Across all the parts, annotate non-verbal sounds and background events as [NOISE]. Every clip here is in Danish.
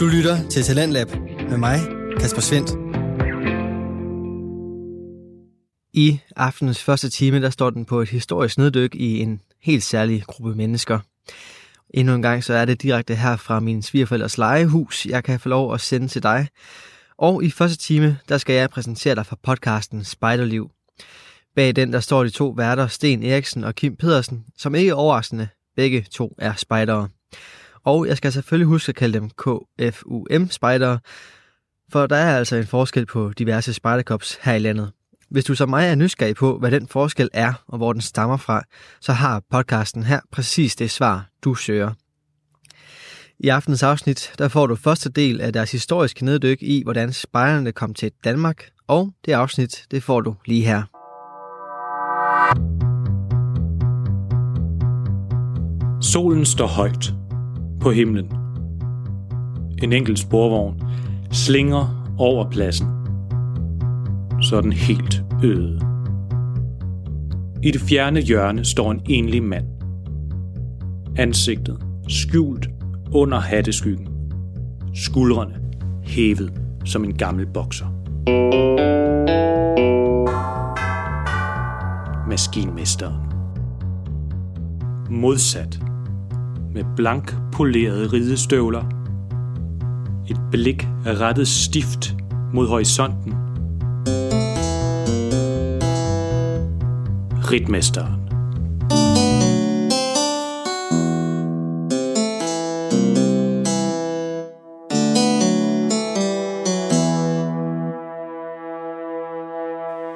Du lytter til Talentlab med mig, Kasper Svendt. I aftenens første time, der står den på et historisk neddyk i en helt særlig gruppe mennesker. Endnu en gang så er det direkte her fra min svigerforældres legehus, jeg kan få lov at sende til dig. Og i første time, der skal jeg præsentere dig for podcasten Spejderliv. Bag den, der står de to værter, Sten Eriksen og Kim Pedersen, som ikke overraskende begge to er spejdere. Og jeg skal selvfølgelig huske at kalde dem KFUM-spejdere, for der er altså en forskel på diverse spejderkops her i landet. Hvis du som mig er nysgerrig på, hvad den forskel er og hvor den stammer fra, så har podcasten her præcis det svar, du søger. I aftenens afsnit der får du første del af deres historiske neddyk i, hvordan spejderne kom til Danmark, og det afsnit det får du lige her. Solen står højt på himlen. En enkelt sporvogn slinger over pladsen. Så er den helt øde. I det fjerne hjørne står en enlig mand. Ansigtet skjult under hatteskyggen. Skuldrene hævet som en gammel bokser. Maskinmesteren. Modsat med blank polerede ridestøvler. Et blik er rettet stift mod horisonten. Ritmesteren.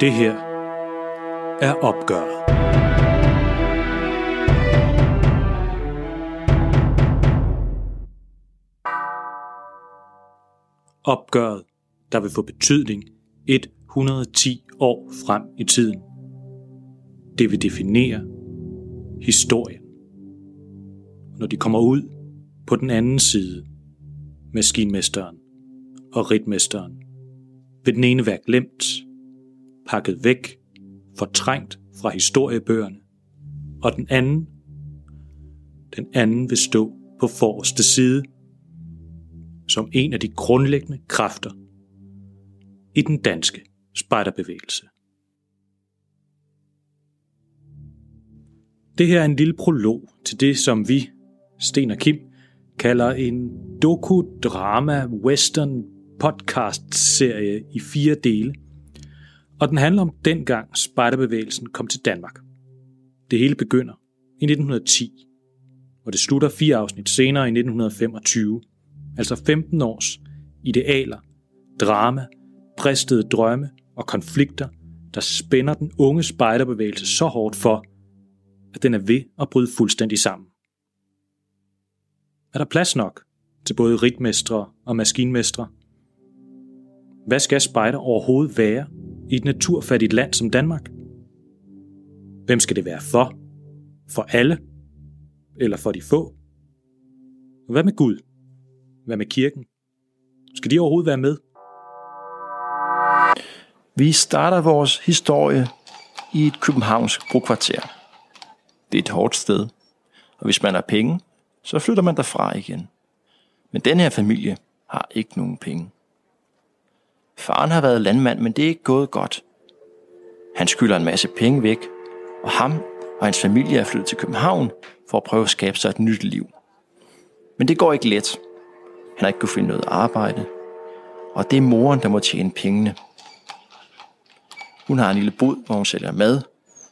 Det her er opgøret. Opgøret, der vil få betydning 110 år frem i tiden. Det vil definere historien. Når de kommer ud på den anden side, maskinmesteren og ritmesteren, vil den ene være glemt, pakket væk, fortrængt fra historiebøgerne, og den anden, den anden vil stå på forreste side som en af de grundlæggende kræfter i den danske spejderbevægelse. Det her er en lille prolog til det, som vi, Sten og Kim, kalder en dokudrama western podcast serie i fire dele. Og den handler om dengang spejderbevægelsen kom til Danmark. Det hele begynder i 1910, og det slutter fire afsnit senere i 1925 altså 15 års idealer, drama, bristede drømme og konflikter, der spænder den unge spejderbevægelse så hårdt for, at den er ved at bryde fuldstændig sammen. Er der plads nok til både ritmestre og maskinmestre? Hvad skal spejder overhovedet være i et naturfattigt land som Danmark? Hvem skal det være for? For alle? Eller for de få? Hvad med Gud? Hvad med kirken? Skal de overhovedet være med? Vi starter vores historie i et københavnsk brokvarter. Det er et hårdt sted, og hvis man har penge, så flytter man derfra igen. Men den her familie har ikke nogen penge. Faren har været landmand, men det er ikke gået godt. Han skylder en masse penge væk, og ham og hans familie er flyttet til København for at prøve at skabe sig et nyt liv. Men det går ikke let. Han har ikke kunnet finde noget arbejde. Og det er moren, der må tjene pengene. Hun har en lille bod, hvor hun sælger mad,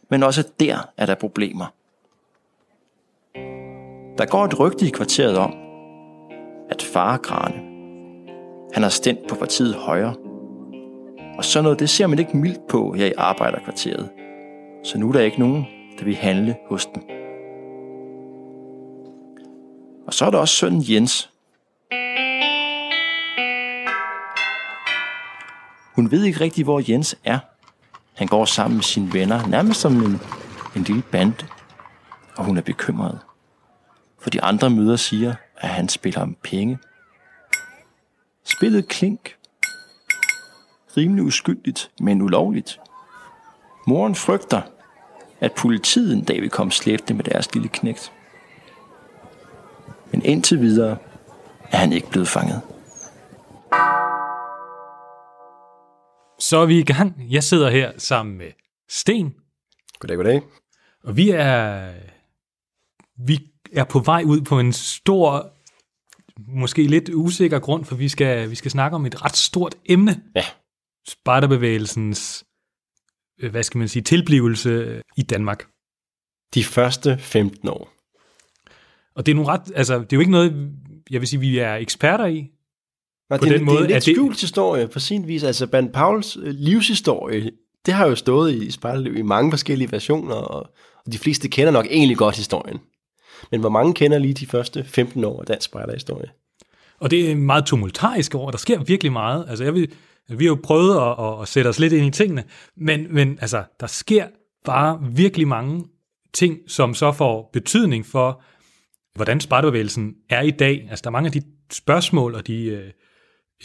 men også der er der problemer. Der går et rygte i kvarteret om, at far Grane, han har stemt på partiet højre. Og sådan noget, det ser man ikke mildt på her i arbejderkvarteret. Så nu er der ikke nogen, der vil handle hos dem. Og så er der også sønnen Jens, Hun ved ikke rigtig, hvor Jens er. Han går sammen med sine venner, nærmest som en, en lille bande. Og hun er bekymret. For de andre møder siger, at han spiller om penge. Spillet klink. Rimelig uskyldigt, men ulovligt. Moren frygter, at politiet en dag vil komme slæbte med deres lille knægt. Men indtil videre er han ikke blevet fanget. Så er vi i gang. Jeg sidder her sammen med Sten, Goddag, goddag. og vi er, vi er på vej ud på en stor, måske lidt usikker grund, for vi skal, vi skal snakke om et ret stort emne. Ja. Spejderbevægelsens, øh, hvad skal man sige, tilblivelse i Danmark. De første 15 år. Og det er, nogle ret, altså, det er jo ikke noget, jeg vil sige, vi er eksperter i. Og På det, er- den det er måde en lidt det- skjult historie på sin vis. Altså, Ben Pauls øh, livshistorie, det har jo stået i spejderliv i mange forskellige versioner, og, og de fleste kender nok egentlig godt historien. Men hvor mange kender lige de første 15 år af dansk spejderhistorie? Og det er meget tumultarisk over. Der sker virkelig meget. Altså, jeg vil, vi har jo prøvet at, at, at sætte os lidt ind i tingene, men, men altså, der sker bare virkelig mange ting, som så får betydning for, hvordan spejderbevægelsen er i dag. Altså, der er mange af de spørgsmål og de øh,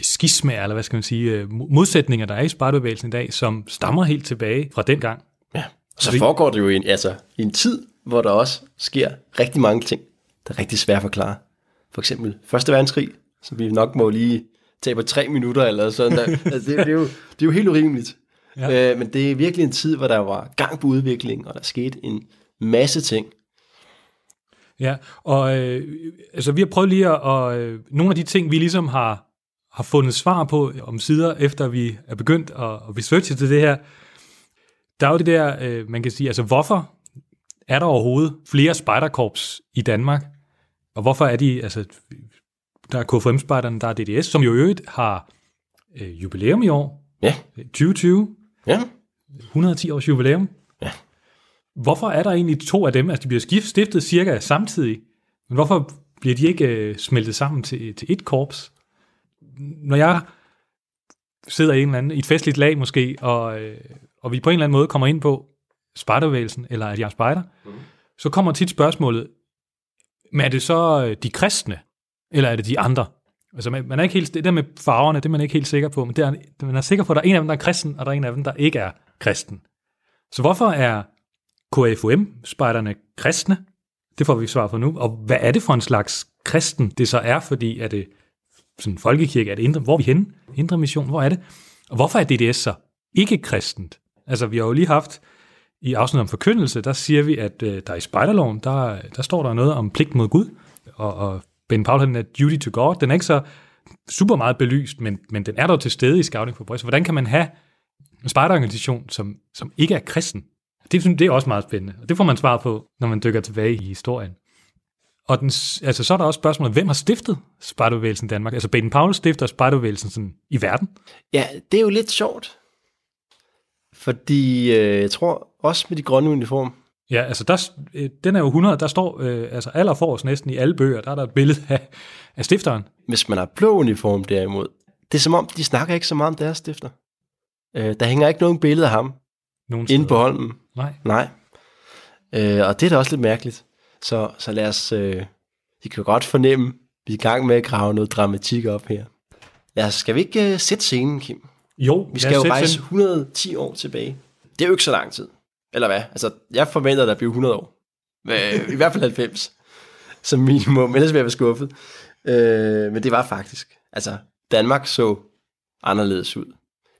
skismager, eller hvad skal man sige, øh, mo- modsætninger, der er i spejderbevægelsen i dag, som stammer helt tilbage fra dengang. Ja. Og så foregår det jo i en, altså, i en tid, hvor der også sker rigtig mange ting, der er rigtig svært at forklare. For eksempel Første Verdenskrig, som vi nok må lige tage på tre minutter eller sådan der. [LAUGHS] altså, det, det, er jo, det er jo helt urimeligt. Ja. Øh, men det er virkelig en tid, hvor der var gang på udvikling, og der skete en masse ting. Ja, og øh, altså, vi har prøvet lige at, og, øh, nogle af de ting, vi ligesom har, har fundet svar på om sider, efter vi er begyndt at, at researche til det her, der er jo det der, øh, man kan sige, altså hvorfor er der overhovedet flere spejderkorps i Danmark? Og hvorfor er de, altså der er KFM-spejderne, der er DDS, som jo øvrigt har øh, jubilæum i år, Ja, 2020, ja. 110 års jubilæum. Ja. Hvorfor er der egentlig to af dem? Altså, de bliver skift- stiftet cirka samtidig. Men hvorfor bliver de ikke øh, smeltet sammen til, til et korps? Når jeg sidder i en eller anden, i et festligt lag måske, og, øh, og vi på en eller anden måde kommer ind på spejderbevægelsen, eller at jeg er spejder, mm. så kommer tit spørgsmålet, men er det så øh, de kristne, eller er det de andre? Altså, man, man er ikke helt, det der med farverne, det er man ikke helt sikker på, men det er, man er sikker på, at der er en af dem, der er kristen, og der er en af dem, der ikke er kristen. Så hvorfor er KFUM-spejderne kristne? Det får vi svar på nu. Og hvad er det for en slags kristen, det så er? Fordi er det sådan en folkekirke? Er det indre, hvor er vi henne? Indre mission? Hvor er det? Og hvorfor er DDS så ikke kristent? Altså, vi har jo lige haft i afsnit om forkyndelse, der siger vi, at øh, der i spejderloven, der, der står der noget om pligt mod Gud, og, og Ben Paul han er duty to God. Den er ikke så super meget belyst, men, men den er der til stede i Scouting for Boys. Hvordan kan man have en spejderorganisation, som, som ikke er kristen? Det, synes- det er også meget spændende, og det får man svar på, når man dykker tilbage i historien. Og den, altså, så er der også spørgsmålet, hvem har stiftet spejderbevægelsen i Danmark? Altså Baden Powell stifter spejderbevægelsen sådan, i verden. Ja, det er jo lidt sjovt. Fordi øh, jeg tror også med de grønne uniform, Ja, altså der, øh, den er jo 100, der står øh, altså allerforrest næsten i alle bøger, der er der et billede af, af stifteren. hvis man har blå uniform derimod, det er som om, de snakker ikke så meget om deres stifter. Øh, der hænger ikke nogen billede af ham Nogen inde på. Holmen. Nej. Nej. Øh, og det er da også lidt mærkeligt. Så, så lad os, øh, I kan godt fornemme, vi er i gang med at grave noget dramatik op her. Lad os, skal vi ikke øh, sætte scenen, Kim? Jo, Vi skal jo rejse 110 år tilbage. Det er jo ikke så lang tid. Eller hvad? Altså, jeg forventer, at der bliver 100 år. [LAUGHS] I hvert fald 90. Som minimum. Ellers vil jeg være skuffet. Øh, men det var faktisk. Altså, Danmark så anderledes ud.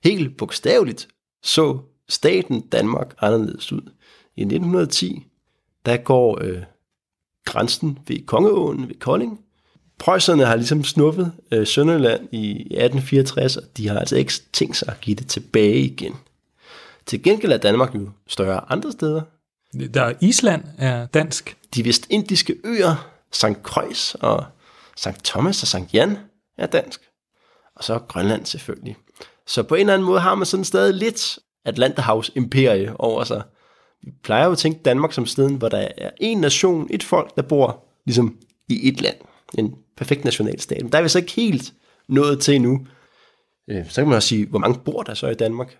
Helt bogstaveligt så staten Danmark anderledes ud. I 1910, der går øh, grænsen ved Kongeåen ved Kolding. Preusserne har ligesom snuppet øh, Sønderjylland i 1864, og de har altså ikke tænkt sig at give det tilbage igen. Til gengæld er Danmark jo større andre steder. Der er Island er dansk. De vestindiske øer, St. Croix og St. Thomas og St. Jan er dansk. Og så Grønland selvfølgelig. Så på en eller anden måde har man sådan stadig lidt Atlanterhavs imperie over sig. Vi plejer jo at tænke Danmark som stedet, hvor der er en nation, et folk, der bor ligesom i et land. En perfekt nationalstat. Men der er vi så ikke helt nået til endnu. Øh, Så kan man også sige, hvor mange bor der så i Danmark?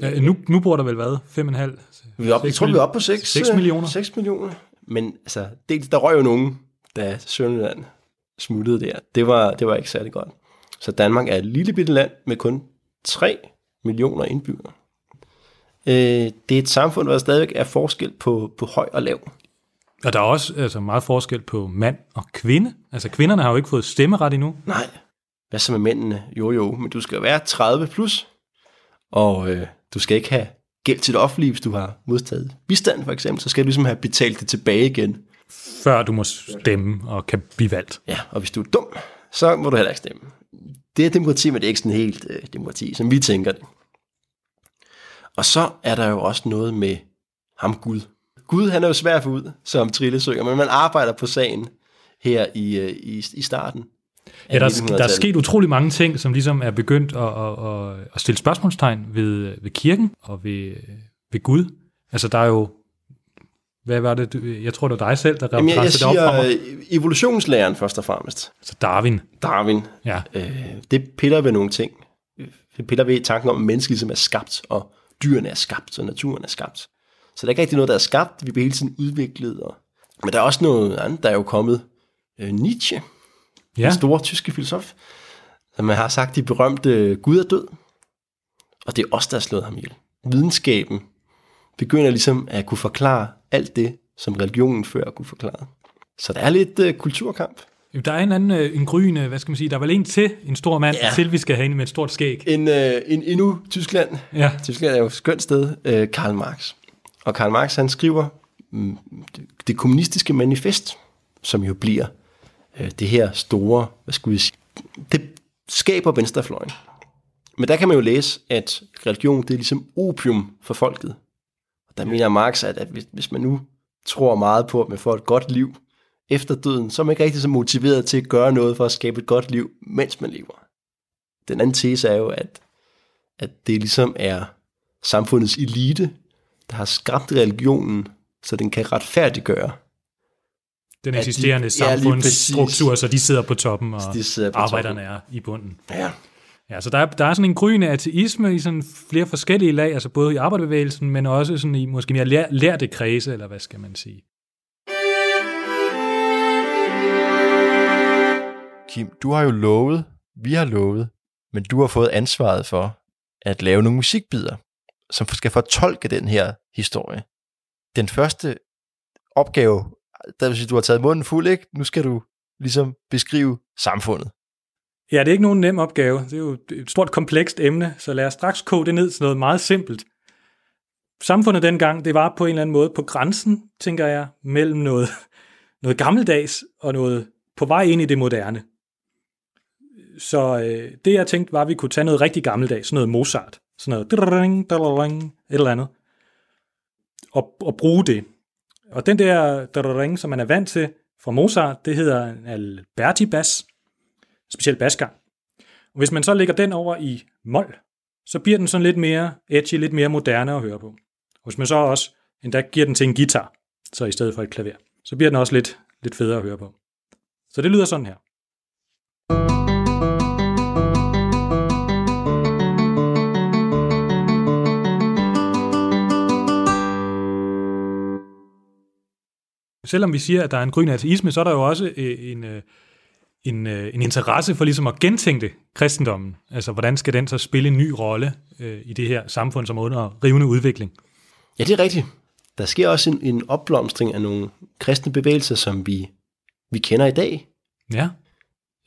Ja, nu, nu bor der vel hvad? 5,5? Vi er op, jeg tror, vi er oppe på 6, 6 millioner. 6 millioner. Men altså, dels, der røg jo nogen, da Sønderland smuttede der. Det var, det var ikke særlig godt. Så Danmark er et lille bitte land med kun 3 millioner indbyggere. Øh, det er et samfund, hvor der stadigvæk er forskel på, på høj og lav. Og der er også altså, meget forskel på mand og kvinde. Altså kvinderne har jo ikke fået stemmeret endnu. Nej. Hvad så med mændene? Jo jo, men du skal være 30 plus. Og øh, du skal ikke have gæld til det offentlige, hvis du har modtaget bistand for eksempel, så skal du ligesom have betalt det tilbage igen. Før du må stemme og kan blive valgt. Ja, og hvis du er dum, så må du heller ikke stemme. Det er demokrati, men det er ikke sådan helt øh, demokrati, som vi tænker det. Og så er der jo også noget med ham Gud. Gud, han er jo svær at få ud som trillesynger, men man arbejder på sagen her i, øh, i, i starten. Ja, der, er- der er sket utrolig mange ting, som ligesom er begyndt at, at, at, at stille spørgsmålstegn ved, ved kirken og ved, ved Gud. Altså, der er jo... Hvad var det? du- Jeg tror, det var dig selv, der Jamen, jeg, jeg det op for mig. øh, evolutionslæren først og fremmest. Altså, Darwin. Darwin. Ja. Øh, det piller ved nogle ting. Det piller ved tanken om, at mennesket ligesom er skabt, og dyrene er skabt, og naturen er skabt. Så der er ikke rigtig noget, der er skabt. Vi bliver hele tiden udviklet. Og... Men der er også noget andet, der er jo kommet. Øh, Nietzsche, Ja, den store tyske filosof, som har sagt, de berømte Gud er død. Og det er os, der har slået ham ihjel. Videnskaben begynder ligesom at kunne forklare alt det, som religionen før kunne forklare. Så der er lidt øh, kulturkamp. Der er en anden, øh, en gryende, hvad skal man sige, der er vel en til, en stor mand, Ja. til vi skal have en med et stort skæg. En, øh, en endnu Tyskland. Ja, Tyskland er jo et skønt sted. Øh, Karl Marx. Og Karl Marx, han skriver mm, det, det kommunistiske manifest, som jo bliver øh, det her store, hvad skulle vi sige, det skaber venstrefløjen. Men der kan man jo læse, at religion, det er ligesom opium for folket. Og der mener Marx, at, at hvis, hvis man nu tror meget på, at man får et godt liv efter døden, så er man ikke rigtig så motiveret til at gøre noget for at skabe et godt liv, mens man lever. Den anden tese er jo, at, at det ligesom er samfundets elite, der har skabt religionen, så den kan retfærdiggøre. den de- eksisterende ja, lige samfundsstruktur, så de sidder på toppen, og De sidder på arbejderne er i bunden. Ja. Ja, så der er, der er sådan en gryende ateisme i sådan flere forskellige lag, altså både i arbejderbevægelsen, men også sådan i måske mere lær, lærte kredse, eller hvad skal man sige. Kim, du har jo lovet, vi har lovet, men du har fået ansvaret for at lave nogle musikbider, som skal fortolke den her historie. Den første opgave, der vil sige, du har taget munden fuld, ikke? Nu skal du ligesom beskrive samfundet. Ja, det er ikke nogen nem opgave. Det er jo et stort komplekst emne, så lad os straks koge det ned til noget meget simpelt. Samfundet dengang, det var på en eller anden måde på grænsen, tænker jeg, mellem noget, noget gammeldags og noget på vej ind i det moderne. Så øh, det jeg tænkte var, at vi kunne tage noget rigtig gammeldags, sådan noget Mozart, sådan noget drring, drring, et eller andet, og, og bruge det. Og den der drring, som man er vant til fra Mozart, det hedder en Alberti bas, specielt basgang. Og hvis man så lægger den over i mol, så bliver den sådan lidt mere edgy, lidt mere moderne at høre på. Og hvis man så også endda giver den til en guitar, så i stedet for et klaver, så bliver den også lidt, lidt federe at høre på. Så det lyder sådan her. Selvom vi siger, at der er en grøn ateisme, så er der jo også øh, en, øh, en, øh, en interesse for ligesom at gentænke kristendommen. Altså, hvordan skal den så spille en ny rolle øh, i det her samfund, som er under rivende udvikling? Ja, det er rigtigt. Der sker også en, en opblomstring af nogle kristne bevægelser, som vi, vi kender i dag. Ja,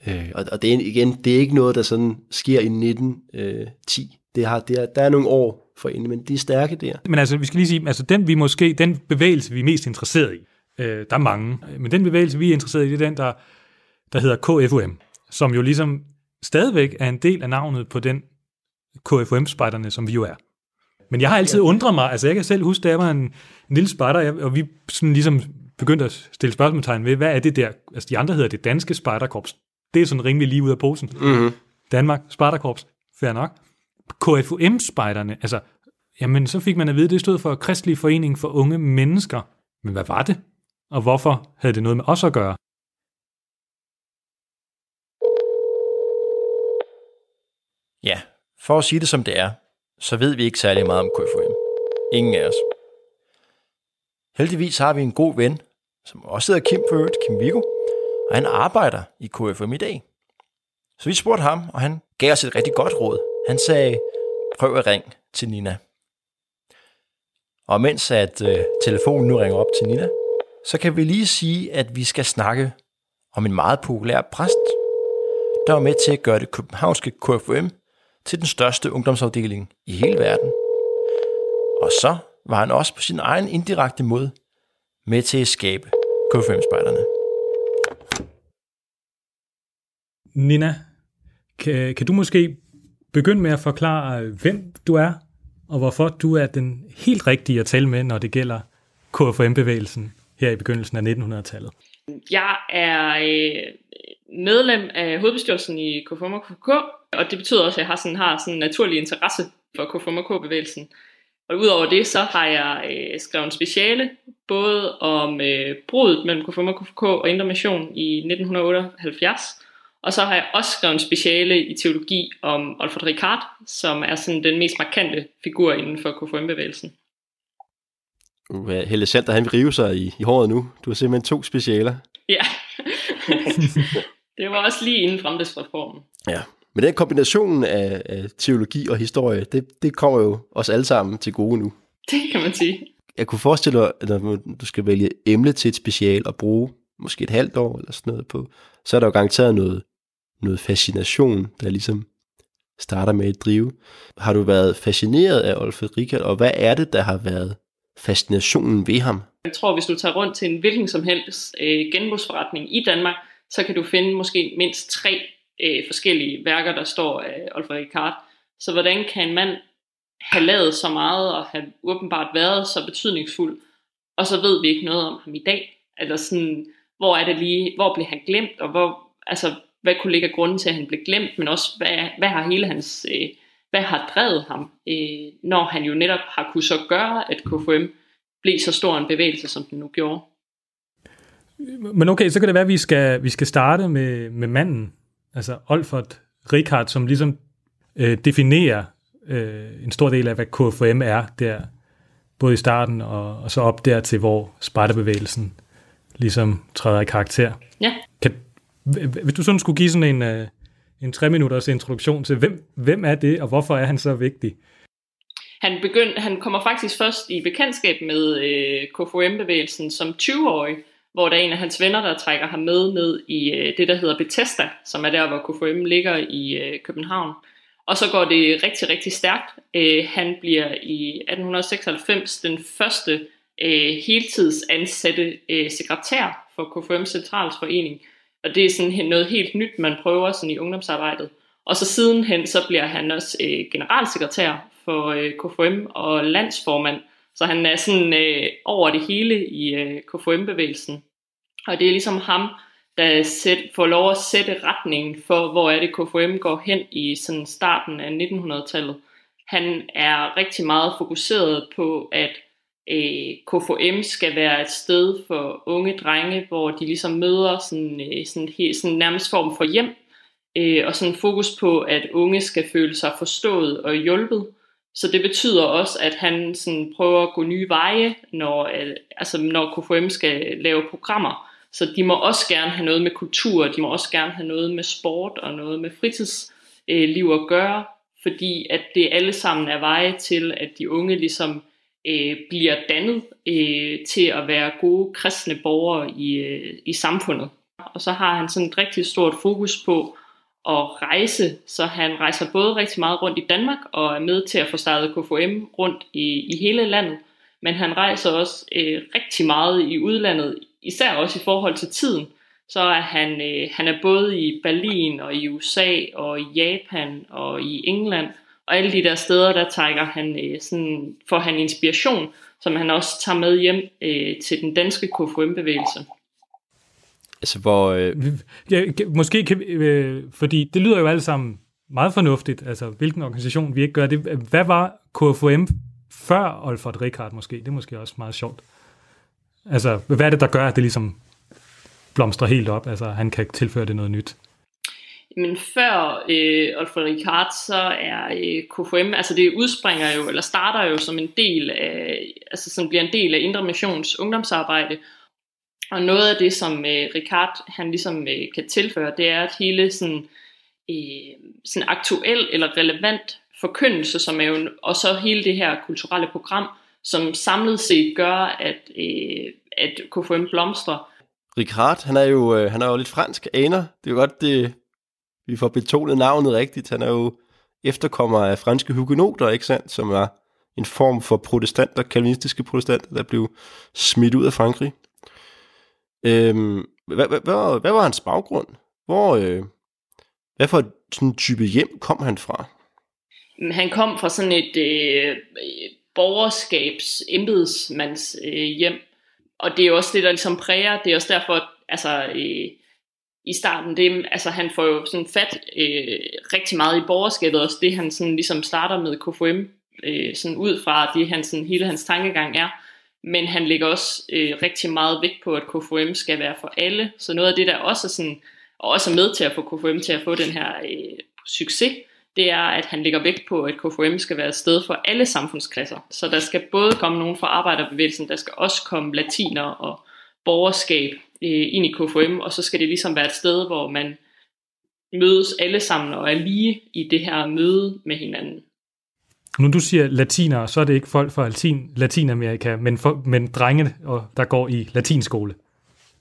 Øh, og, og det er igen, det er ikke noget, der sådan sker i 1910. Det har, det er, der er nogle år for inden, men de er stærke der. men altså, vi skal lige sige, altså den vi måske, den bevægelse, vi er mest interesseret i, øh, der er mange, men den bevægelse, vi er interesseret i, det er den, der, der hedder KFUM, som jo ligesom stadigvæk er en del af navnet på den KFUM-spejderne, som vi jo er. Men jeg har altid undret mig, altså jeg kan selv huske, da jeg var en, en lille spejder, og vi sådan ligesom begyndte at stille spørgsmålstegn ved, hvad er det der, altså de andre hedder det danske spejderkorps. Det er sådan rimelig lige ud af posen. Mm-hmm. Danmark, Spartakorps, fair nok. KFUM-spejderne, altså, jamen så fik man at vide, det stod for Kristelig Forening for Unge Mennesker. Men hvad var det? Og hvorfor havde det noget med os at gøre? Ja, for at sige det som det er, så ved vi ikke særlig meget om KFUM. Ingen af os. Heldigvis har vi en god ven, som også hedder Kim for øvrigt, Kim Vigo, og han arbejder i KFUM i dag. Så vi spurgte ham, og han gav os et rigtig godt råd. Han sagde, prøv at ringe til Nina. Og mens at øh, telefonen nu ringer op til Nina, så kan vi lige sige, at vi skal snakke om en meget populær præst, der var med til at gøre det københavnske KFUM til den største ungdomsafdeling i hele verden. Og så var han også på sin egen indirekte måde med til at skabe K5-spejderne. Nina, kan, kan du måske begynde med at forklare, hvem du er, og hvorfor du er den helt rigtige at tale med, når det gælder KFM-bevægelsen her i begyndelsen af 1900-tallet? Jeg er øh, medlem af hovedbestyrelsen i KFUM og KFK, og det betyder også, at jeg har sådan, har sådan en naturlig interesse for KFUM og K-bevægelsen. Og udover det, så har jeg øh, skrevet en speciale, både om øh, brudet mellem KFUM og KFK og Indre Mission i 1978, og så har jeg også skrevet en speciale i teologi om Alfred Ricard, som er sådan den mest markante figur inden for KFM-bevægelsen. Uh, Helle Salter, han vil rive sig i, i håret nu. Du har simpelthen to specialer. Ja, [LAUGHS] det var også lige inden fremtidsreformen. Ja, men den kombination af, af teologi og historie, det, det kommer jo os alle sammen til gode nu. Det kan man sige. Jeg kunne forestille mig, at når du skal vælge emne til et special og bruge måske et halvt år eller sådan noget på, så er der jo garanteret noget, noget fascination, der ligesom starter med at drive. Har du været fascineret af Olfred Rikard, og hvad er det, der har været fascinationen ved ham? Jeg tror, hvis du tager rundt til en hvilken som helst øh, genbrugsforretning i Danmark, så kan du finde måske mindst tre øh, forskellige værker, der står af Olfred Ricard. Så hvordan kan en mand have lavet så meget og have åbenbart været så betydningsfuld, og så ved vi ikke noget om ham i dag? Eller sådan, hvor er det lige, hvor blev han glemt, og hvor, altså, hvad kunne ligge af grunden til, at han blev glemt, men også, hvad, hvad har hele hans, øh, hvad har drevet ham, øh, når han jo netop har kunne så gøre, at KFM blev så stor en bevægelse, som den nu gjorde. Men okay, så kan det være, at vi skal, vi skal starte med, med manden, altså Olfert Richard, som ligesom øh, definerer øh, en stor del af, hvad KFM er der, både i starten og, og så op der til, hvor spejderbevægelsen ligesom træder i karakter. Ja. Kan, hvis du sådan skulle give sådan en, øh, en tre minutters introduktion til, hvem, hvem er det, og hvorfor er han så vigtig? Han, begynd, han kommer faktisk først i bekendtskab med øh, KFM-bevægelsen som 20-årig, hvor der er en af hans venner, der trækker ham med ned i øh, det, der hedder Bethesda, som er der, hvor KFM ligger i øh, København. Og så går det rigtig, rigtig stærkt. Øh, han bliver i 1896 den første øh, heltidsansatte øh, sekretær for KFM Centralsforening. Og det er sådan noget helt nyt, man prøver sådan i ungdomsarbejdet. Og så sidenhen, så bliver han også øh, generalsekretær for øh, KFM og landsformand. Så han er sådan øh, over det hele i øh, KFM-bevægelsen. Og det er ligesom ham, der sæt, får lov at sætte retningen for, hvor er det KFM går hen i sådan starten af 1900-tallet. Han er rigtig meget fokuseret på, at øh, KFM skal være et sted for unge drenge, hvor de ligesom møder sådan, øh, sådan, helt, sådan nærmest form for hjem, øh, og sådan fokus på, at unge skal føle sig forstået og hjulpet. Så det betyder også, at han sådan prøver at gå nye veje, når, øh, altså når KFM skal lave programmer. Så de må også gerne have noget med kultur, de må også gerne have noget med sport og noget med fritidsliv øh, at gøre, fordi at det alle sammen er veje til, at de unge ligesom øh, bliver dannet øh, til at være gode kristne borgere i, øh, i samfundet. Og så har han sådan et rigtig stort fokus på at rejse, så han rejser både rigtig meget rundt i Danmark og er med til at få startet KFM rundt i, i hele landet, men han rejser også øh, rigtig meget i udlandet, især også i forhold til tiden. Så er han, øh, han er både i Berlin og i USA og i Japan og i England, og alle de der steder, der trækker han, øh, sådan, får han inspiration, som han også tager med hjem øh, til den danske KFM-bevægelse. Altså hvor... Øh... Ja, måske kan vi, øh, fordi det lyder jo alle sammen meget fornuftigt, altså hvilken organisation vi ikke gør det. Hvad var KFM før Olfert Rikard måske? Det er måske også meget sjovt. Altså, hvad er det, der gør, at det ligesom blomstrer helt op? Altså, han kan tilføre det noget nyt. Men før øh, Alfred Ricard, så er øh, KFM, altså det udspringer jo, eller starter jo som en del af, altså som bliver en del af Indre Missions ungdomsarbejde, og noget af det, som øh, Ricard han ligesom øh, kan tilføre, det er, at hele sådan, øh, sådan aktuel eller relevant forkyndelse, som er jo, og så hele det her kulturelle program, som samlet set gør, at, øh, at KFM blomstrer. Ricard, han er jo, øh, han er jo lidt fransk aner. Det er jo godt, det, vi får betonet navnet rigtigt. Han er jo efterkommer af franske hugenoter, ikke sandt, som var en form for protestanter, kalvinistiske protestanter, der blev smidt ud af Frankrig. Øhm, hvad, hvad, hvad, hvad var hans baggrund? Hvor, øh, hvad for sådan type hjem kom han fra? Han kom fra sådan et øh, borgerskabs embedsmands øh, hjem, og det er jo også det, der ligesom præger, det er også derfor, altså øh, i starten, det, altså han får jo sådan fat øh, rigtig meget i borgerskabet, også det han sådan ligesom starter med KFM, øh, sådan ud fra det han, sådan, hele hans tankegang er, men han lægger også øh, rigtig meget vægt på, at KFM skal være for alle, så noget af det, der også er sådan, og også er med til at få KFM til at få den her øh, succes, det er, at han lægger vægt på, at KFM skal være et sted for alle samfundsklasser. Så der skal både komme nogen fra arbejderbevægelsen, der skal også komme latiner og borgerskab øh, ind i KFM, og så skal det ligesom være et sted, hvor man mødes alle sammen og er lige i det her møde med hinanden. Nu du siger latiner, så er det ikke folk fra Latin, Latinamerika, men, for, men drenge, og der går i latinskole.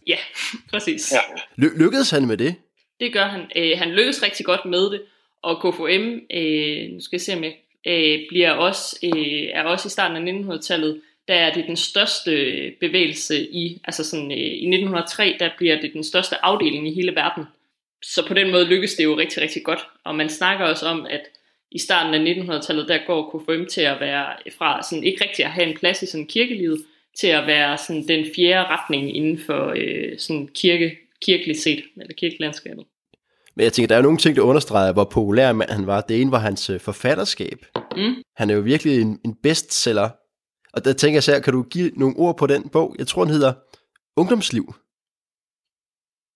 Ja, [LAUGHS] præcis. Ja. Ly- lykkedes han med det? Det gør han. Øh, han lykkes rigtig godt med det, og KFM, øh, nu skal jeg se om jeg, øh, bliver også, øh, er også i starten af 1900-tallet, der er det den største bevægelse i, altså sådan øh, i 1903, der bliver det den største afdeling i hele verden. Så på den måde lykkes det jo rigtig, rigtig godt. Og man snakker også om, at i starten af 1900-tallet, der går KFM til at være fra sådan ikke rigtig at have en plads i sådan kirkelivet, til at være sådan den fjerde retning inden for øh, sådan kirke, kirkeligt set, eller kirkelandskabet. Men jeg tænker, der er jo nogle ting, der understreger, hvor populær mand han var. Det ene var hans øh, forfatterskab. Mm. Han er jo virkelig en, en bestseller. Og der tænker jeg så, kan du give nogle ord på den bog? Jeg tror, den hedder Ungdomsliv.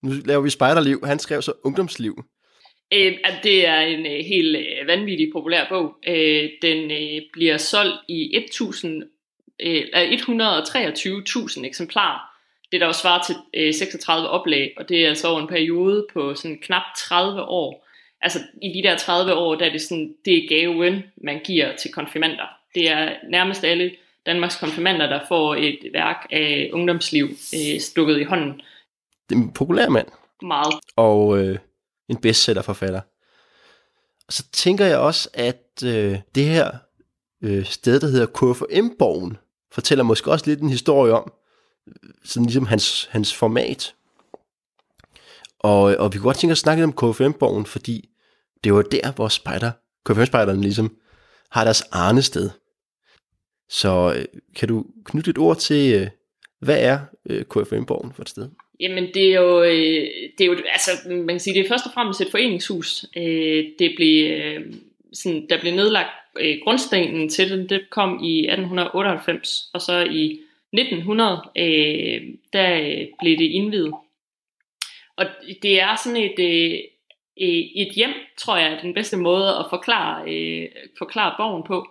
Nu laver vi spejderliv. Han skrev så Ungdomsliv. Øh, at det er en øh, helt øh, vanvittig populær bog. Øh, den øh, bliver solgt i 1000, øh, 123.000 eksemplarer. Det der jo svarer til øh, 36 oplag, og det er altså over en periode på sådan knap 30 år. Altså i de der 30 år, der er det sådan, det er gaven, man giver til konfirmander. Det er nærmest alle Danmarks konfirmander, der får et værk af ungdomsliv øh, stukket i hånden. Det er en populær mand. Meget. Og øh, en bestsellerforfatter. Og så tænker jeg også, at øh, det her øh, sted, der hedder KFM-borgen, fortæller måske også lidt en historie om, sådan ligesom hans, hans format. Og, og vi kunne godt tænke at snakke lidt om KFM-borgen, fordi det var der, hvor spejder, KFM-spejderne ligesom har deres arnested. Så øh, kan du knytte et ord til, øh, hvad er øh, KFM-borgen for et sted? Jamen det er jo, øh, det er jo altså, man kan sige, det er først og fremmest et foreningshus. Øh, det blev, øh, sådan, der blev nedlagt øh, grundstenen til den, det kom i 1898, og så i 1900, øh, der øh, blev det indvidet. Og det er sådan et, øh, et hjem, tror jeg, er den bedste måde at forklare, øh, forklare borgen på.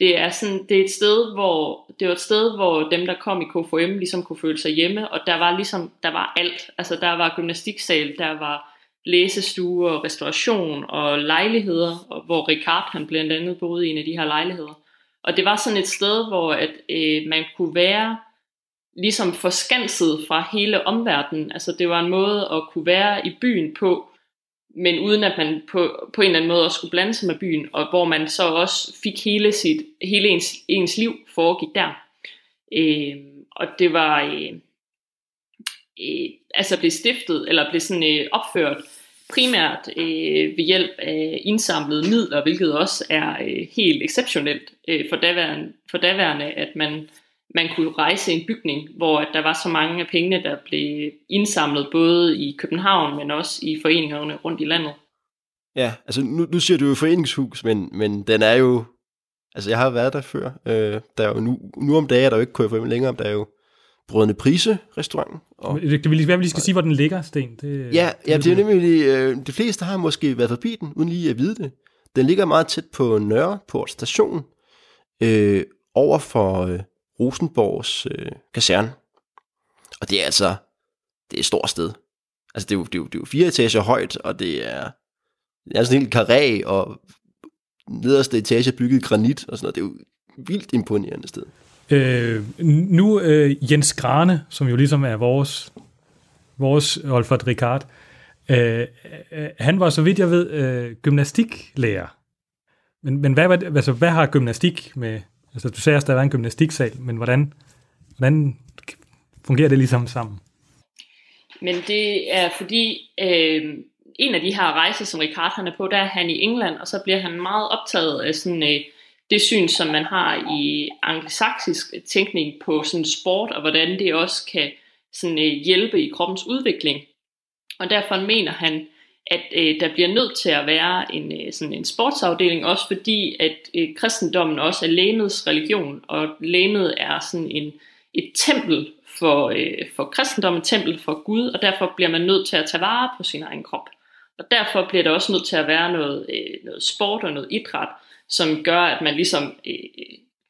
Det er sådan, det er et sted, hvor det var et sted, hvor dem der kom i KFM ligesom kunne føle sig hjemme, og der var ligesom der var alt. Altså der var gymnastiksal, der var læsestue og restauration og lejligheder, og hvor Ricard han blandt andet boede i en af de her lejligheder. Og det var sådan et sted, hvor at øh, man kunne være ligesom forskanset fra hele omverdenen. Altså det var en måde at kunne være i byen på, men uden at man på, på en eller anden måde også skulle blande sig med byen, og hvor man så også fik hele, sit, hele ens, ens liv foregik der. Øh, og det var øh, øh, altså blev stiftet, eller blev sådan øh, opført primært øh, ved hjælp af indsamlede midler, hvilket også er øh, helt exceptionelt øh, for, daværende, for daværende, at man man kunne rejse en bygning, hvor der var så mange af pengene, der blev indsamlet både i København, men også i foreningerne rundt i landet. Ja, altså nu, nu siger du jo foreningshus, men, men den er jo, altså jeg har været der før, øh, der er jo nu, nu om dagen er der jo ikke KFM længere, der er jo Brødrene Prise restaurant. Og, det, det vil være, vi lige skal sige, hvor den ligger, Sten. Det, ja, det, ja, det er nemlig, øh, de fleste har måske været forbi den, uden lige at vide det. Den ligger meget tæt på Nørreport station, øh, over for øh, Rosenborgs øh, kaserne. Og det er altså, det er et stort sted. Altså det er jo, det er jo, det er jo fire etager højt, og det er, det er sådan en karé, og nederste etage er bygget granit, og sådan noget. Det er jo et vildt imponerende sted. Øh, nu øh, Jens Grane, som jo ligesom er vores, vores Olfert Ricard, øh, øh, han var, så vidt jeg ved, øh, gymnastiklærer. Men, men hvad, hvad, altså, hvad har gymnastik med... Altså, du sagde også, der var en gymnastiksal, men hvordan, hvordan fungerer det ligesom sammen? Men det er fordi, øh, en af de her rejser, som Ricard han er på, der er han i England, og så bliver han meget optaget af sådan, øh, det syn, som man har i angelsaksisk tænkning på sådan sport, og hvordan det også kan sådan, øh, hjælpe i kroppens udvikling. Og derfor mener han, at øh, der bliver nødt til at være en, øh, sådan en sportsafdeling, også fordi at øh, kristendommen også er lægemets religion, og lægemet er sådan en, et tempel for, øh, for kristendommen, et tempel for Gud, og derfor bliver man nødt til at tage vare på sin egen krop. Og derfor bliver der også nødt til at være noget, øh, noget sport og noget idræt, som gør, at man ligesom øh,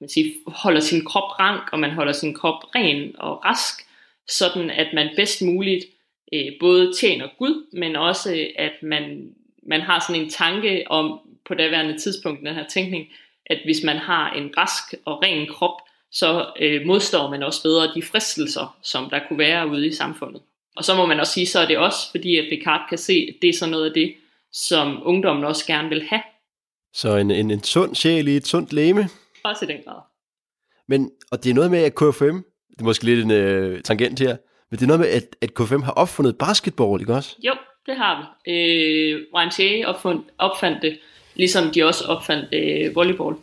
man siger, holder sin krop rank, og man holder sin krop ren og rask, sådan at man bedst muligt øh, både tjener Gud, men også at man, man har sådan en tanke om, på daværende tidspunkt, den her tænkning, at hvis man har en rask og ren krop, så øh, modstår man også bedre de fristelser, som der kunne være ude i samfundet. Og så må man også sige, så er det også fordi, at Descartes kan se, at det er sådan noget af det, som ungdommen også gerne vil have. Så en, en, en sund sjæl i et sundt læme. Også i den grad. Men, og det er noget med, at KFM, det er måske lidt en øh, tangent her, men det er noget med, at, at KFM har opfundet basketball, ikke også? Jo, det har vi. Øh, YMCA opfund, opfandt det, ligesom de også opfandt øh, volleyball.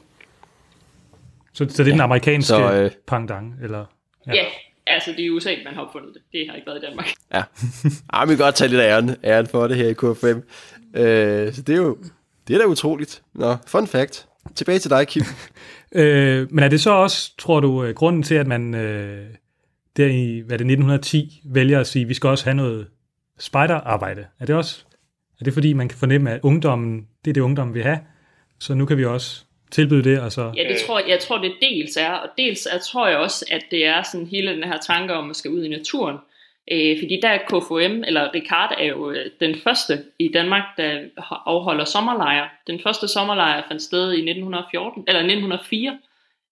Så, så det er den amerikanske så, øh, pangdang, eller? Ja. ja, altså det er i USA, man har opfundet det. Det har ikke været i Danmark. [LAUGHS] Ja. Ej, vi kan godt tage lidt af æren, æren for det her i KFM. Øh, så det er jo det er da utroligt. Nå, fun fact. Tilbage til dig, Kim. [LAUGHS] Øh, men er det så også, tror du, øh, grunden til, at man øh, der i hvad er det, 1910 vælger at sige, at vi skal også have noget spejderarbejde? Er det også, er det fordi, man kan fornemme, at ungdommen, det er det, ungdommen vil have, så nu kan vi også tilbyde det, og så... Ja, det tror jeg, jeg tror, det dels er, og dels er, tror jeg også, at det er sådan hele den her tanke om at skal ud i naturen. Øh, fordi der er KFM, eller Ricard er jo øh, den første i Danmark, der afholder sommerlejre. Den første sommerlejr fandt sted i 1914, eller 1904,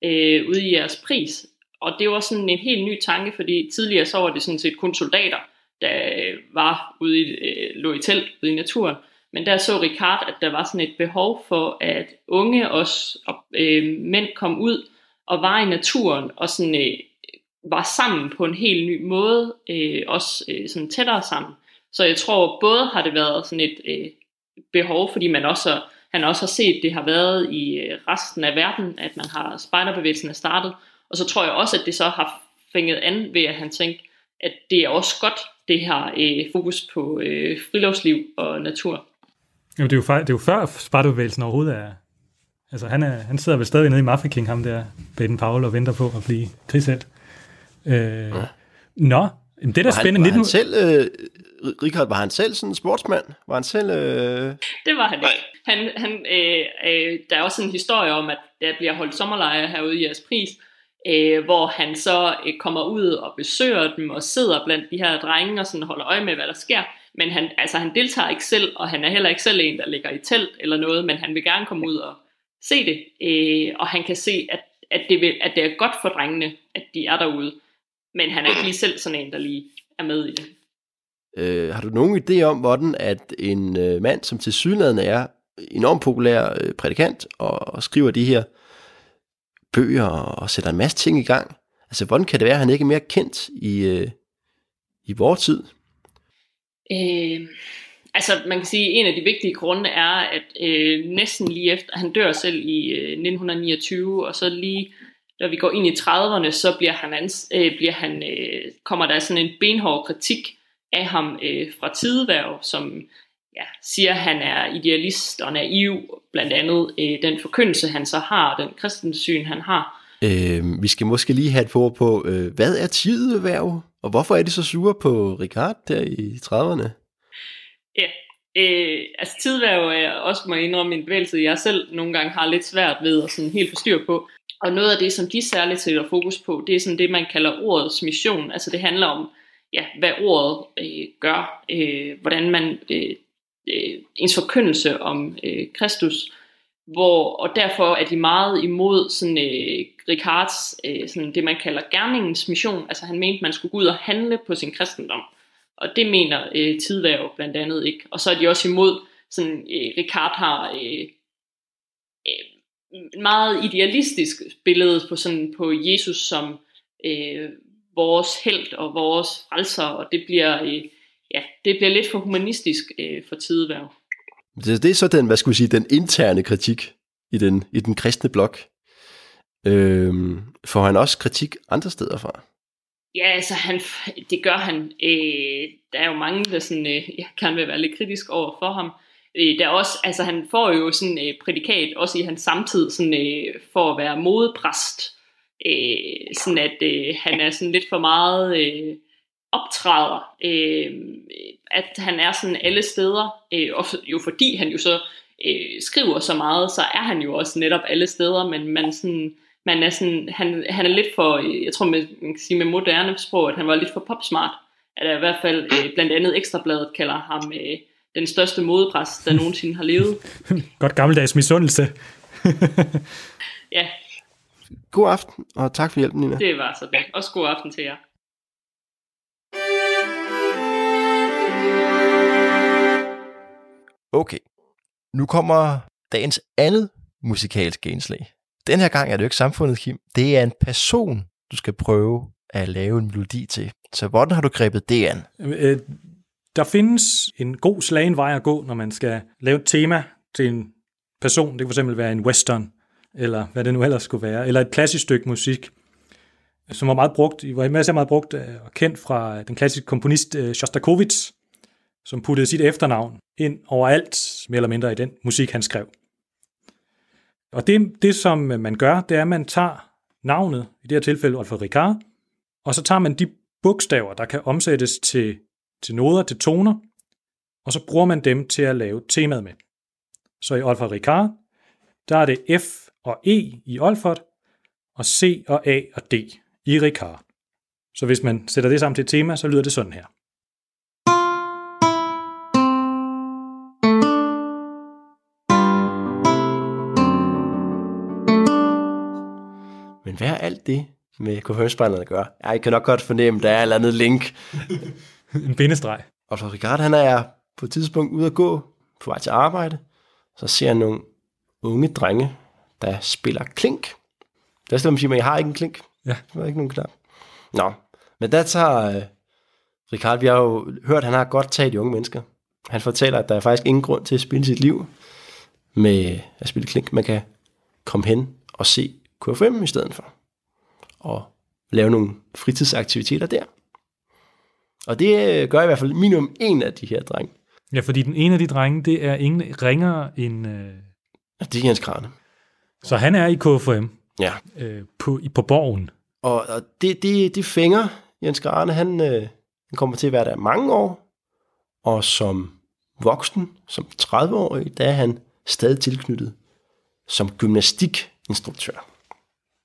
øh, ude i jeres pris. Og det var sådan en helt ny tanke, fordi tidligere så var det sådan set kun soldater, der øh, var ude i, øh, lå i telt ude i naturen. Men der så Ricard, at der var sådan et behov for, at unge også, og øh, mænd kom ud og var i naturen, og sådan øh, var sammen på en helt ny måde, øh, også øh, sådan tættere sammen. Så jeg tror, både har det været sådan et øh, behov, fordi man også, han også har set, det har været i øh, resten af verden, at man har spejderbevægelsen er startet, og så tror jeg også, at det så har fænget an ved, at han tænkte, at det er også godt, det her øh, fokus på øh, friluftsliv og natur. Jamen, det, er jo, før- det er jo før spejderbevægelsen overhovedet er... Altså, han, er, han sidder vel stadig nede i Mafia King, ham der, Baden Powell, og venter på at blive krigshelt. Øh, ja. Nå, jamen, det er da Var han, spændende. var han 19... selv, øh, Richard, var han selv sådan en sportsmand? Var han selv... Øh... Det var han ikke. Han, han, øh, øh, der er også en historie om, at der bliver holdt sommerlejre herude i jeres pris, øh, hvor han så øh, kommer ud og besøger dem og sidder blandt de her drenge og sådan holder øje med, hvad der sker. Men han, altså, han deltager ikke selv, og han er heller ikke selv en, der ligger i telt eller noget, men han vil gerne komme ud og se det. Øh, og han kan se, at, at, det vil, at det er godt for drengene, at de er derude. Men han er ikke lige selv sådan en, der lige er med i det. Øh, har du nogen idé om, hvordan at en øh, mand, som til sydlandet er enormt populær øh, prædikant, og, og skriver de her bøger og sætter en masse ting i gang, altså hvordan kan det være, at han ikke er mere kendt i, øh, i vores tid? Øh, altså man kan sige, at en af de vigtige grunde er, at øh, næsten lige efter, han dør selv i øh, 1929, og så lige da vi går ind i 30'erne, så bliver han, ans, øh, bliver han øh, kommer der sådan en benhård kritik af ham øh, fra Tideværv, som ja, siger, at han er idealist og naiv, blandt andet øh, den forkyndelse, han så har, den kristensyn, han har. Øh, vi skal måske lige have et på på, øh, hvad er tideværv, og hvorfor er de så sure på Ricard der i 30'erne? Ja, øh, altså tidværv er også, må jeg indrømme, en bevægelse, jeg selv nogle gange har lidt svært ved at sådan helt få styr på. Og noget af det, som de særligt sætter fokus på, det er sådan det, man kalder ordets mission. Altså det handler om, ja, hvad ordet øh, gør, øh, hvordan man, øh, øh, ens forkyndelse om øh, Kristus, hvor, og derfor er de meget imod sådan, øh, Ricards, øh, sådan det man kalder gerningens mission, altså han mente, man skulle gå ud og handle på sin kristendom, og det mener øh, Tidværv blandt andet ikke, og så er de også imod, sådan øh, Ricard har, øh, øh, meget idealistisk billede på, sådan, på Jesus som øh, vores held og vores frelser, og det bliver, øh, ja, det bliver lidt for humanistisk øh, for tideværv. Det, det er så den, hvad skulle jeg sige, den interne kritik i den, i den kristne blok. Øhm, får han også kritik andre steder fra? Ja, altså han, det gør han. Øh, der er jo mange, der sådan, øh, jeg kan vil være lidt kritisk over for ham. Øh, der er også, altså han får jo sådan et øh, prædikat, også i hans samtid, sådan, øh, for at være modepræst. Øh, sådan at øh, han er sådan lidt for meget øh, optræder. Øh, at han er sådan alle steder. Øh, og jo fordi han jo så øh, skriver så meget, så er han jo også netop alle steder, men man sådan man er sådan, han, han er lidt for, jeg tror med, man kan sige med moderne sprog, at han var lidt for popsmart. At i hvert fald øh, blandt andet Ekstrabladet kalder ham øh, den største modepræst, der nogensinde har levet. [LAUGHS] Godt gammeldags misundelse. [LAUGHS] ja. God aften, og tak for hjælpen, Nina. Det var så det. Også god aften til jer. Okay, nu kommer dagens andet musikalske indslag. Den her gang er det jo ikke samfundet, Kim. Det er en person, du skal prøve at lave en melodi til. Så hvordan har du grebet det an? Øh, der findes en god slagen vej at gå, når man skal lave et tema til en person. Det kan fx være en western, eller hvad det nu ellers skulle være, eller et klassisk stykke musik, som var meget brugt, var masser meget brugt øh, og kendt fra den klassiske komponist øh, Shostakovich, som puttede sit efternavn ind overalt, mere eller mindre i den musik, han skrev. Og det, det, som man gør, det er, at man tager navnet, i det her tilfælde Alfred Ricard, og så tager man de bogstaver, der kan omsættes til, til noder, til toner, og så bruger man dem til at lave temaet med. Så i Alfred Ricard, der er det F og E i Olfert, og C og A og D i Ricard. Så hvis man sætter det sammen til et tema, så lyder det sådan her. Men hvad er alt det med konfirmationsbrænderne at gøre? Jeg kan nok godt fornemme, der er et eller andet link. [LAUGHS] en bindestreg. Og for Ricard, han er på et tidspunkt ude at gå på vej til arbejde. Så ser han nogle unge drenge, der spiller klink. Det er sådan, man siger, at jeg har ikke en klink. Ja. Der er ikke nogen knap. Nå, men der tager uh, Ricard, vi har jo hørt, at han har godt taget de unge mennesker. Han fortæller, at der er faktisk ingen grund til at spille sit liv med at spille klink. Man kan komme hen og se KFM i stedet for. Og lave nogle fritidsaktiviteter der. Og det øh, gør i hvert fald minimum en af de her drenge. Ja, fordi den ene af de drenge, det er ingen ringere end... Øh... Det er Jens Krane. Så han er i KFM. Ja. Øh, på, på borgen. Og, og det, det, det fænger Jens Grane. Han, øh, han kommer til at være der mange år. Og som voksen, som 30-årig, der er han stadig tilknyttet som gymnastikinstruktør.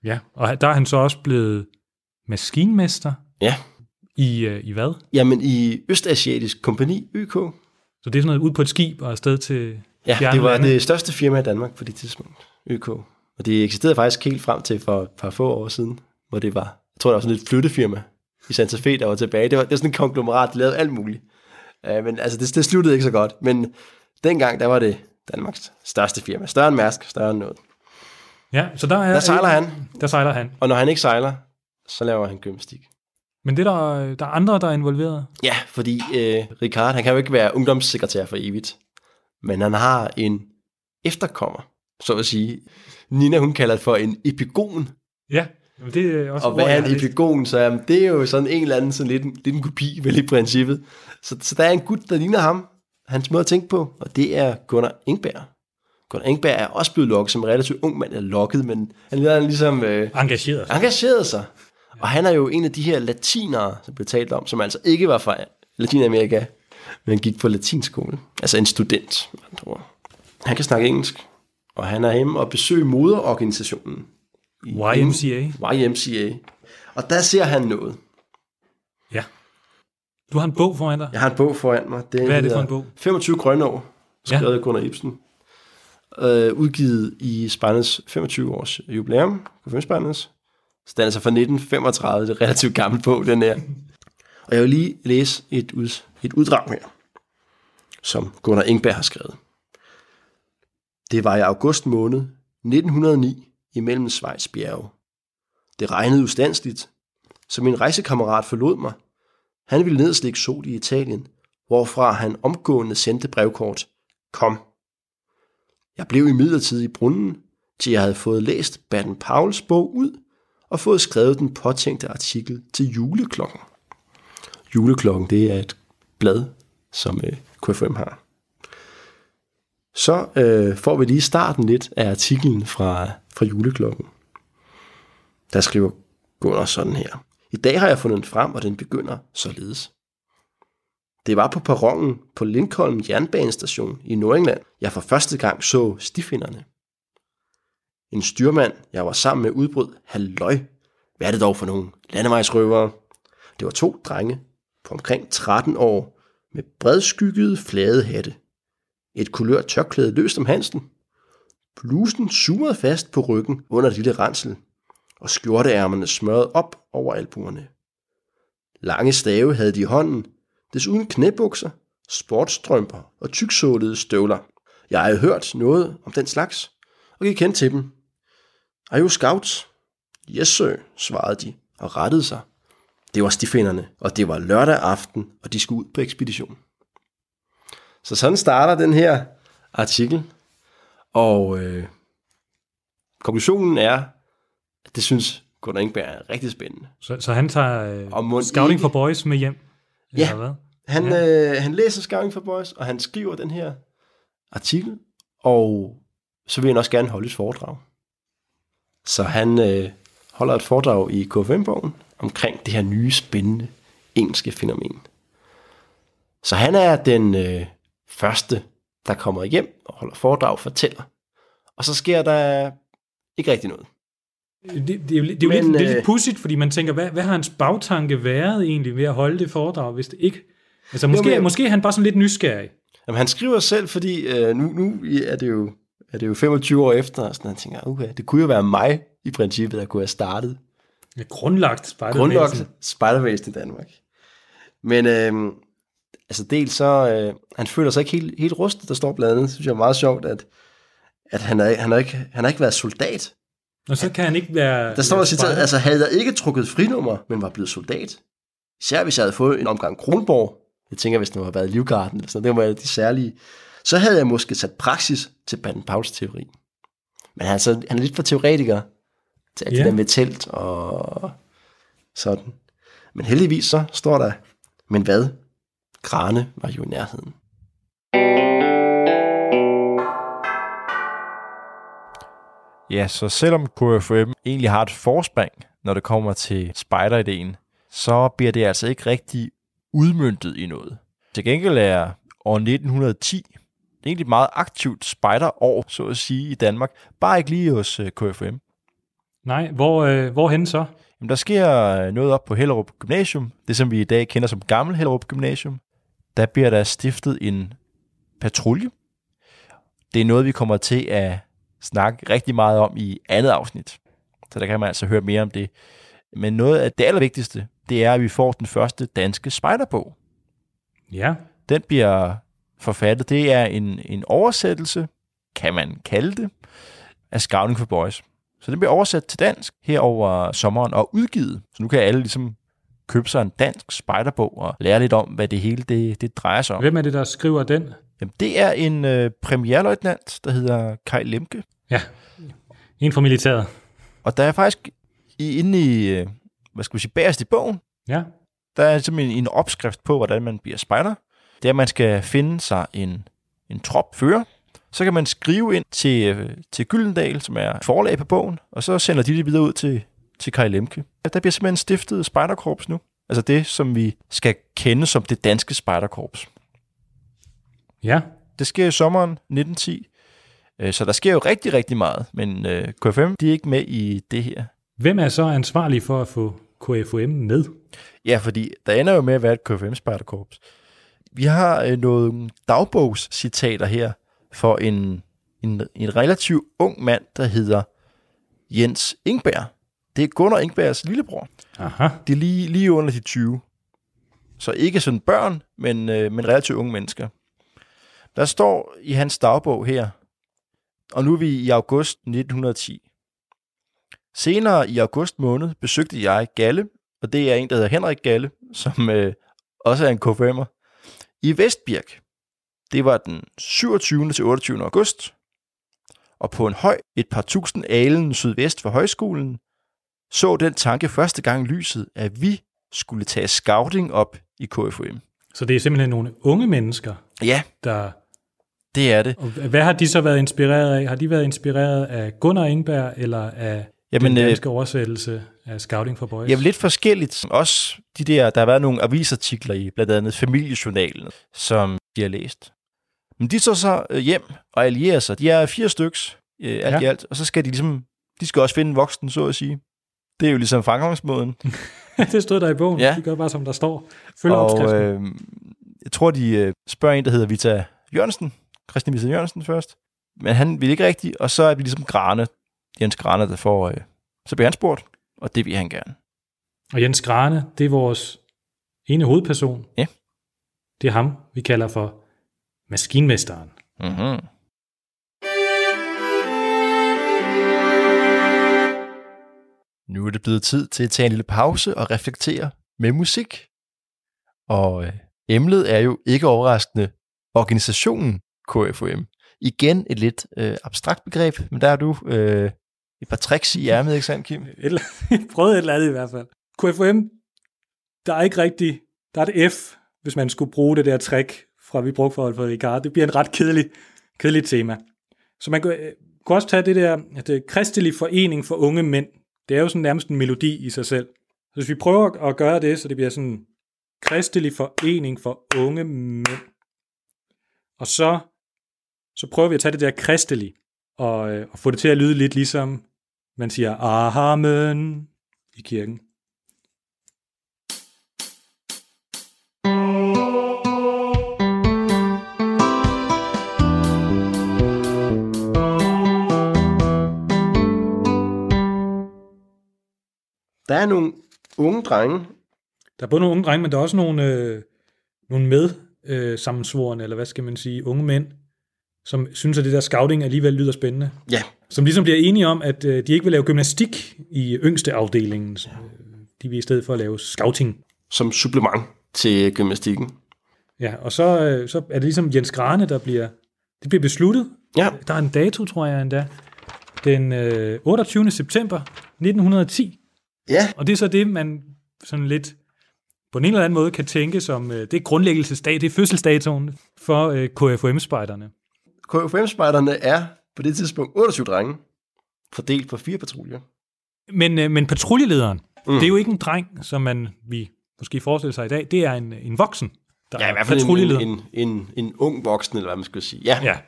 Ja, og der er han så også blevet maskinmester. Ja. I, uh, i hvad? Jamen i Østasiatisk Kompani, YK. Så det er sådan noget ud på et skib og afsted til Ja, det var lande. det største firma i Danmark på det tidspunkt, YK. Og det eksisterede faktisk helt frem til for et par få år siden, hvor det var, jeg tror, der var sådan et flyttefirma i Santa Fe, der var tilbage. Det var, det var sådan en konglomerat, der lavede alt muligt. Uh, men altså, det, det sluttede ikke så godt. Men dengang, der var det Danmarks største firma. Større end Mærsk, større end noget. Ja, så der, er, der sejler han. Der sejler han. Og når han ikke sejler, så laver han gymnastik. Men det der, der er andre, der er involveret? Ja, fordi øh, Ricard, han kan jo ikke være ungdomssekretær for evigt. Men han har en efterkommer, så at sige. Nina, hun kalder det for en epigon. Ja, det er også Og hvad er en epigon? Så jamen, det er jo sådan en eller anden, sådan lidt, lidt en kopi, vel i princippet. Så, så der er en gut, der ligner ham. Hans måde at tænke på, og det er Gunnar Ingberg. Gunnar Engberg er også blevet lukket som relativt ung mand, eller lukket, men han er ligesom... Øh, engageret sig. Engageret sig. Og han er jo en af de her latinere, som blev talt om, som altså ikke var fra Latinamerika, men gik på latinskole. Altså en student, andre Han kan snakke engelsk, og han er hjemme og besøger moderorganisationen. YMCA. YMCA. Og der ser han noget. Ja. Du har en bog foran dig? Jeg har en bog foran mig. Det Hvad er det for en bog? 25 grønne år, skrevet ja. Gunnar Ibsen øh, udgivet i Spandes 25 års jubilæum, Spandes. Så den er altså fra 1935, det er relativt gammel bog, den her. Og jeg vil lige læse et, ud, et uddrag her, som Gunnar Ingberg har skrevet. Det var i august måned 1909 imellem Schweiz bjerge. Det regnede ustandsligt, så min rejsekammerat forlod mig. Han ville ned og sol i Italien, hvorfra han omgående sendte brevkort. Kom. Jeg blev i i brunnen, til jeg havde fået læst Baden Pauls bog ud og fået skrevet den påtænkte artikel til juleklokken. Juleklokken, det er et blad, som øh, KFM har. Så øh, får vi lige starten lidt af artiklen fra, fra juleklokken. Der skriver Gunnar sådan her. I dag har jeg fundet den frem, og den begynder således. Det var på perronen på Lincoln jernbanestation i Nordengland, jeg for første gang så stifinderne. En styrmand, jeg var sammen med, udbrød, halløj, hvad er det dog for nogle landevejsrøvere? Det var to drenge på omkring 13 år med bredskyggede flade hatte. Et kulørt tørklæde løst om halsen. Blusen sumede fast på ryggen under det lille rensel, og skjorteærmerne smørret op over albuerne. Lange stave havde de i hånden, desuden knæbukser, sportstrømper og tyksålede støvler. Jeg havde hørt noget om den slags, og gik hen til dem. Er you scouts? Yes, sir, svarede de og rettede sig. Det var stifinderne, og det var lørdag aften, og de skulle ud på ekspedition. Så sådan starter den her artikel, og øh, konklusionen er, at det synes Gunnar Ingberg er rigtig spændende. Så, så han tager øh, Scouting ikke- for Boys med hjem? Ja. Hvad? Han, ja. øh, han læser Scouting for Boys, og han skriver den her artikel, og så vil han også gerne holde et foredrag. Så han øh, holder et foredrag i KFM-bogen omkring det her nye, spændende engelske fænomen. Så han er den øh, første, der kommer hjem og holder foredrag og fortæller. Og så sker der ikke rigtig noget. Det, det, er jo, lidt- det er jo Men, lidt, det er øh, lidt pudsigt, fordi man tænker, hvad, hvad har hans bagtanke været egentlig ved at holde det foredrag, hvis det ikke... Altså måske, men- måske er han bare sådan lidt nysgerrig. Jamen, han skriver selv, fordi øh, nu, nu er, det jo, er det jo 25 år efter, og sådan, han tænker, okay, det kunne jo være mig i princippet, der kunne have startet Ja, grundlagt spejderbevægelsen. grundlagt spejdervæsen i Danmark. Men øh, altså dels så, øh, han føler sig ikke helt, helt rustet, der står blandt andet, synes jeg er meget sjovt, at, at han, er, han, har ikke, han har ikke været soldat. Og så kan han ikke være... Der står være citeret, altså havde jeg ikke trukket frinummer, men var blevet soldat, især hvis jeg havde fået en omgang Kronborg, jeg tænker, hvis det var været Livgarden, eller sådan, noget, det var de særlige, så havde jeg måske sat praksis til Baden Pauls teori. Men han er, så, han er lidt for teoretiker til alt Ja. det der med telt og sådan. Men heldigvis så står der, men hvad? Grane var jo i nærheden. Ja, så selvom KFM egentlig har et forspring, når det kommer til spider-ideen, så bliver det altså ikke rigtig udmyndtet i noget. Til gengæld er år 1910 det er egentlig et meget aktivt spider-år, så at sige, i Danmark. Bare ikke lige hos øh, KFM. Nej, hvor, øh, hvorhen så? Jamen, der sker øh, noget op på Hellerup Gymnasium, det som vi i dag kender som Gammel Hellerup Gymnasium. Der bliver der stiftet en patrulje. Det er noget, vi kommer til at snakke rigtig meget om i andet afsnit. Så der kan man altså høre mere om det. Men noget af det allervigtigste, det er, at vi får den første danske spejderbog. Ja, Den bliver forfattet. Det er en, en oversættelse, kan man kalde det, af Scouting for Boys. Så den bliver oversat til dansk her over sommeren og udgivet. Så nu kan alle ligesom købe sig en dansk spejderbog og lære lidt om, hvad det hele det, det drejer sig om. hvem er det, der skriver den? Jamen, det er en øh, premierløjtnant, der hedder Kai Lemke. Ja, en fra militæret. Og der er faktisk i, inde i, øh, hvad skal vi sige, bagerst i bogen, Ja, der er simpelthen en opskrift på, hvordan man bliver spejder. Det er, at man skal finde sig en, en tropfører. Så kan man skrive ind til, til Gyldendal, som er forlag på bogen, og så sender de det videre ud til, til Kai Lemke. Der bliver simpelthen stiftet spejderkorps nu. Altså det, som vi skal kende som det danske spejderkorps. ja. Det sker i sommeren 1910, øh, så der sker jo rigtig, rigtig meget, men øh, KFM de er ikke med i det her. Hvem er så ansvarlig for at få KFUM med? Ja, fordi der ender jo med at være et KFM-spejderkorps. Vi har øh, nogle dagbogscitater her for en, en, en relativt ung mand, der hedder Jens Ingberg. Det er Gunnar Ingbergs lillebror. Aha. De er lige, lige under de 20. Så ikke sådan børn, men, øh, men relativt unge mennesker. Der står i hans dagbog her, og nu er vi i august 1910. Senere i august måned besøgte jeg Galle, og det er en, der hedder Henrik Galle, som øh, også er en KFM'er, i Vestbirk. Det var den 27. til 28. august, og på en høj et par tusind alen sydvest for højskolen, så den tanke første gang lyset, at vi skulle tage scouting op i KFUM. Så det er simpelthen nogle unge mennesker, Ja, der... det er det. Og hvad har de så været inspireret af? Har de været inspireret af Gunnar Ingberg, eller af Jamen, den øh, danske oversættelse af Scouting for Boys? Ja, lidt forskelligt. Også de der, der har været nogle avisartikler i, blandt andet Familiejournalen, som de har læst. Men de så så øh, hjem og allierer sig. De er fire styks, øh, alt ja. I alt. Og så skal de ligesom, de skal også finde en voksen, så at sige. Det er jo ligesom fremgangsmåden. [LAUGHS] det stod der i bogen. Ja. De gør bare, som der står. Følger og opskriften. øh, jeg tror, de øh, spørger en, der hedder Vita Jørgensen. Christian Vita Jørgensen først. Men han vil ikke rigtigt, og så er vi ligesom Grane, Jens Grane, der får... Øh, så bliver han spurgt, og det vil han gerne. Og Jens Grane, det er vores ene hovedperson. Ja. Det er ham, vi kalder for maskinmesteren. Mm-hmm. Nu er det blevet tid til at tage en lille pause og reflektere med musik. Og øh, emnet er jo ikke overraskende organisationen KFUM. Igen et lidt øh, abstrakt begreb, men der er du øh, et par tricks i ærmet, ikke sandt, Kim? Et eller, [LAUGHS] prøvet et eller andet i hvert fald. KFM, der er ikke rigtig, der er et F, hvis man skulle bruge det der trick, fra vi brugte for Alfred Ricard. Det bliver en ret kedelig, kedelig tema. Så man kunne, øh, kunne også tage det der, at det kristelig forening for unge mænd. Det er jo sådan nærmest en melodi i sig selv. Så hvis vi prøver at gøre det, så det bliver sådan kristelig forening for unge mænd. Og så, så prøver vi at tage det der kristelig, og, øh, og få det til at lyde lidt ligesom, man siger, amen i kirken. Der er nogle unge drenge, Der er både nogle unge drenge, men der er også nogle, øh, nogle med øh, sammensvorene, eller hvad skal man sige, unge mænd, som synes, at det der scouting alligevel lyder spændende. Ja. Som ligesom bliver enige om, at øh, de ikke vil lave gymnastik i yngste afdelingen. Ja. De vil i stedet for at lave scouting. som supplement til gymnastikken. Ja, og så, øh, så er det ligesom Jens Grane, der bliver, det bliver besluttet. Ja, Der er en dato, tror jeg endda. Den øh, 28. september 1910. ja, Og det er så det, man sådan lidt på en eller anden måde kan tænke som, øh, det er grundlæggelsesdag, det er fødselsdatoen for øh, KFUM-spejderne. KFM-spejderne er på det tidspunkt 28 drenge, fordelt på fire patruljer. Men, øh, men patruljelederen, Mm. det er jo ikke en dreng, som man vi måske forestiller sig i dag, det er en, en voksen, der Ja, i er hvert fald en, patruljeleder. en, en, en, en ung voksen, eller hvad man skulle sige. Ja, Ja,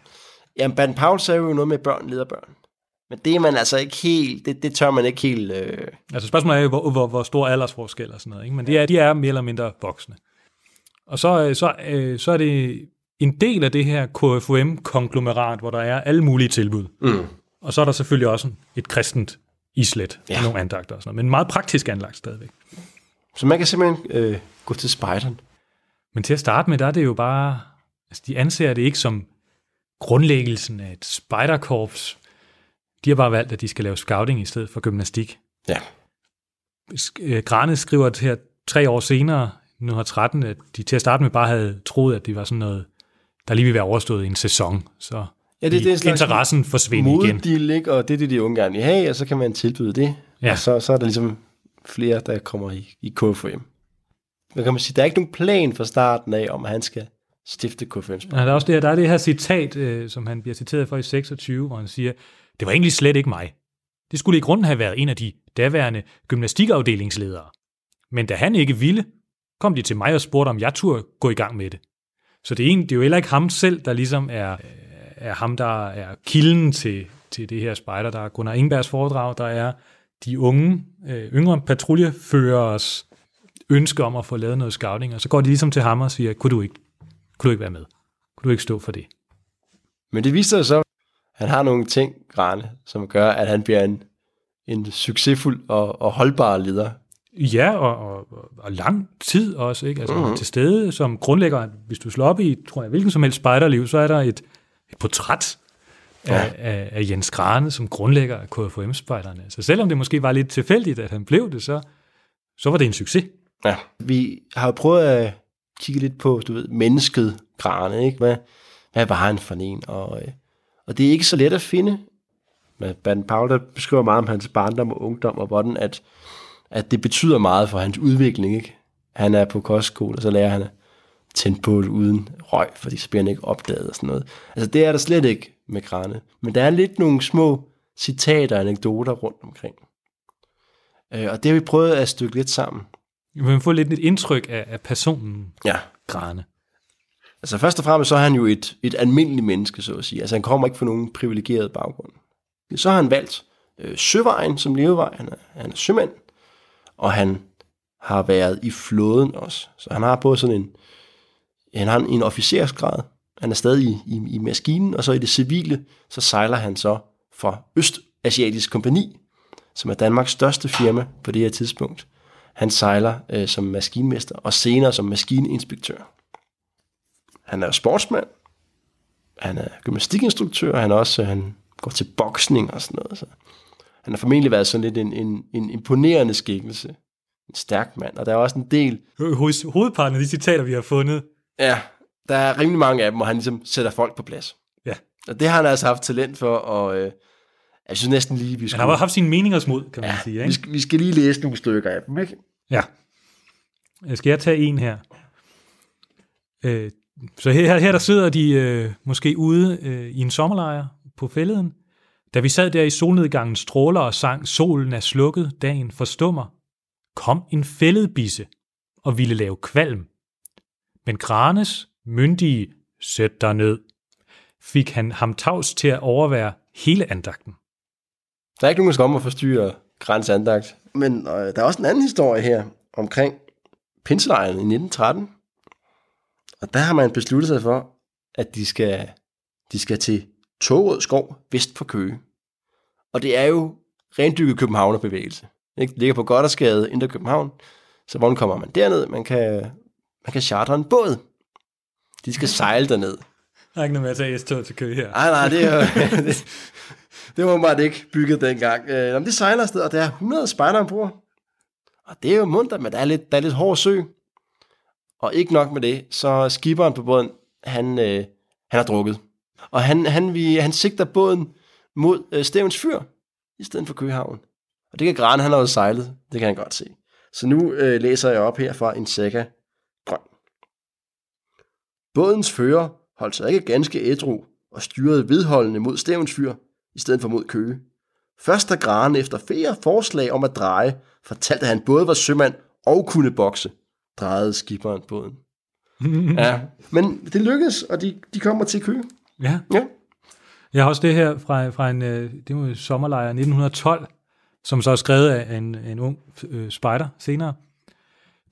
Jamen, Baden Powell sagde jo noget med børn leder børn. Men det er man altså ikke helt, det, det tør man ikke helt... Øh... altså spørgsmålet er jo, hvor, hvor, hvor stor aldersforskel og sådan noget. Ikke? Men det er, de er mere eller mindre voksne. Og så, øh, så, øh, så er det en del af det her KFUM-konglomerat, hvor der er alle mulige tilbud. Mm. Og så er der selvfølgelig også et kristent islet ja. Og nogle andagter og sådan noget. Men meget praktisk anlagt stadigvæk. Så man kan simpelthen øh, gå til spejderen. Men til at starte med, der er det jo bare... Altså, de anser det ikke som grundlæggelsen af et spejderkorps. De har bare valgt, at de skal lave scouting i stedet for gymnastik. Ja. Øh, Grane skriver her tre år senere, 1913, at de til at starte med bare havde troet, at det var sådan noget, der lige ville være overstået i en sæson. Så Ja, det, det er slags interessen forsvinder igen. Modedeal, ikke? Og det er det, de unge gerne vil have, og så kan man tilbyde det. Ja. Og så, så er der ligesom flere, der kommer i, i KFM. Hvad kan man sige? Der er ikke nogen plan fra starten af, om at han skal stifte KFM. Ja, der er også det her, der er det her citat, øh, som han bliver citeret for i 26, hvor han siger, det var egentlig slet ikke mig. Det skulle i grunden have været en af de daværende gymnastikafdelingsledere. Men da han ikke ville, kom de til mig og spurgte, om jeg turde gå i gang med det. Så det er, en, det er jo heller ikke ham selv, der ligesom er, er ham, der er kilden til, til det her spejder. Der er Gunnar Ingbergs foredrag, der er de unge, øh, yngre patruljeførers ønske om at få lavet noget scouting, og så går de ligesom til ham og siger, kunne du ikke, kunne du ikke være med? Kunne du ikke stå for det? Men det viser sig så, at han har nogle ting, Grane, som gør, at han bliver en, en succesfuld og, og holdbar leder. Ja, og, og, og lang tid også, ikke? Altså mm-hmm. til stede som grundlægger, hvis du slår op i, tror jeg, hvilken som helst spejderliv, så er der et, et portræt af, af, af Jens Grane som grundlægger af KFUM-spejderne. Så selvom det måske var lidt tilfældigt, at han blev det, så, så var det en succes. Ja. Vi har jo prøvet at kigge lidt på, du ved, mennesket Grane, ikke? Hvad, hvad var han for en? Og, øh, og det er ikke så let at finde. Men Baden Powell, der beskriver meget om hans barndom og ungdom, og hvordan at, at det betyder meget for hans udvikling, ikke? Han er på kostskole, og så lærer han at tænde på det uden røg, fordi så bliver han ikke opdaget og sådan noget. Altså det er der slet ikke med Grane. Men der er lidt nogle små citater og anekdoter rundt omkring. Øh, og det har vi prøvet at stykke lidt sammen. Kan få lidt et indtryk af, af personen Ja, Grane. Altså først og fremmest så er han jo et, et almindeligt menneske, så at sige. Altså han kommer ikke fra nogen privilegeret baggrund. Så har han valgt øh, søvejen som levevej. Han er, han er sømand, og han har været i flåden også. Så han har både sådan en, han har en officersgrad. Han er stadig i, i, i maskinen, og så i det civile, så sejler han så for Østasiatisk Kompani, som er Danmarks største firma på det her tidspunkt. Han sejler øh, som maskinmester, og senere som maskininspektør. Han er sportsmand. Han er gymnastikinstruktør. Han er også øh, han går til boksning og sådan noget. Så han har formentlig været sådan lidt en, en, en imponerende skikkelse. En stærk mand. Og der er også en del... Hos hovedparten af de citater, vi har fundet, Ja, der er rimelig mange af dem, hvor han ligesom sætter folk på plads. Ja. Og det har han altså haft talent for, og øh, jeg synes næsten lige, vi han skal, har haft sine meningers mod, kan man ja, sige. vi, Ikke? skal, vi skal lige læse nogle stykker af dem, ikke? Ja. Øh, Skal jeg tage en her? Øh, så her, her der sidder de øh, måske ude øh, i en sommerlejr på fælleden. Da vi sad der i solnedgangen stråler og sang, solen er slukket, dagen forstummer, kom en fælledbisse og ville lave kvalm. Men Granes, myndige, sæt dig ned, fik han ham tavs til at overvære hele andagten. Der er ikke nogen, der skal om at forstyrre Grans andagt. Men øh, der er også en anden historie her omkring pinselejren i 1913. Og der har man besluttet sig for, at de skal, de skal til Tårød Skov vest for Køge. Og det er jo rendykket københavnerbevægelse. Ikke? Det ligger på Goddersgade, Indre København. Så hvordan kommer man derned? Man kan, man kan chartre en båd. De skal sejle derned. Der er ikke noget med at tage S-tog til kø her. Nej, nej, det er jo, [LAUGHS] det, det var åbenbart ikke bygget dengang. Øh, jamen, det sejler afsted, og der er 100 spejder ombord. Og det er jo munter, men der er lidt, der er lidt hård sø. Og ikke nok med det, så skiberen på båden, han, øh, han har drukket. Og han, han, vi, han sigter båden mod øh, Stævns Fyr, i stedet for Køgehavn. Og det kan Gran, han har jo sejlet, det kan han godt se. Så nu øh, læser jeg op her fra en sækker grøn. Bådens fører holdt sig ikke ganske ædru og styrede vedholdende mod Stævns Fyr, i stedet for mod Køge. Først da Gran efter flere forslag om at dreje, fortalte han både var sømand og kunne bokse, drejede skiberen båden. [LAUGHS] ja, men det lykkedes, og de, de kommer til Køge. Ja. Ja. Jeg har også det her fra, fra en, øh, det var en sommerlejr 1912, som så er skrevet af en, en ung øh, spejder senere.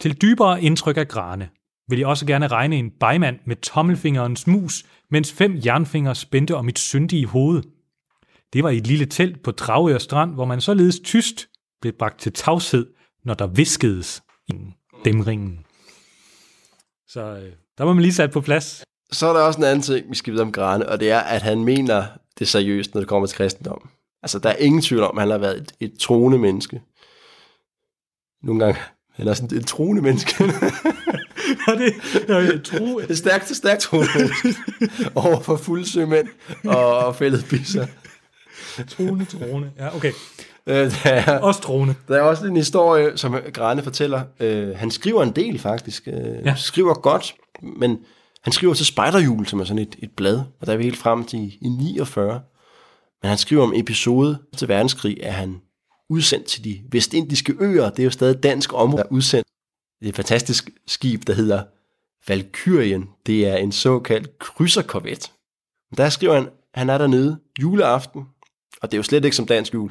Til dybere indtryk af grane vil jeg også gerne regne en bejmand med tommelfingerens mus, mens fem jernfingre spændte om mit syndige hoved. Det var i et lille telt på Dragør Strand, hvor man således tyst blev bragt til tavshed, når der viskedes i dæmringen. Så øh, der var man lige sat på plads. Så er der også en anden ting, vi skal vide om Grane, og det er, at han mener det seriøst, når det kommer til kristendom. Altså, der er ingen tvivl om, at han har været et, et troende menneske. Nogle gange, han er sådan et troende menneske. [LAUGHS] Og det, jeg tro, et stærkt, stærkt troende menneske. Over for fulde sømænd og, fældet bisser. trone, trone. Ja, okay. Øh, der, er, Også trone. der er også en historie, som Grane fortæller. Øh, han skriver en del, faktisk. Øh, ja. Skriver godt, men han skriver til Spejderjul, som er sådan et, et blad, og der er vi helt frem til i 49. Men han skriver om episode til verdenskrig, at han udsendt til de vestindiske øer. Det er jo stadig dansk område, der er udsendt. Det er et fantastisk skib, der hedder Valkyrien. Det er en såkaldt krydserkorvet. Der skriver han, han er dernede juleaften, og det er jo slet ikke som dansk jul.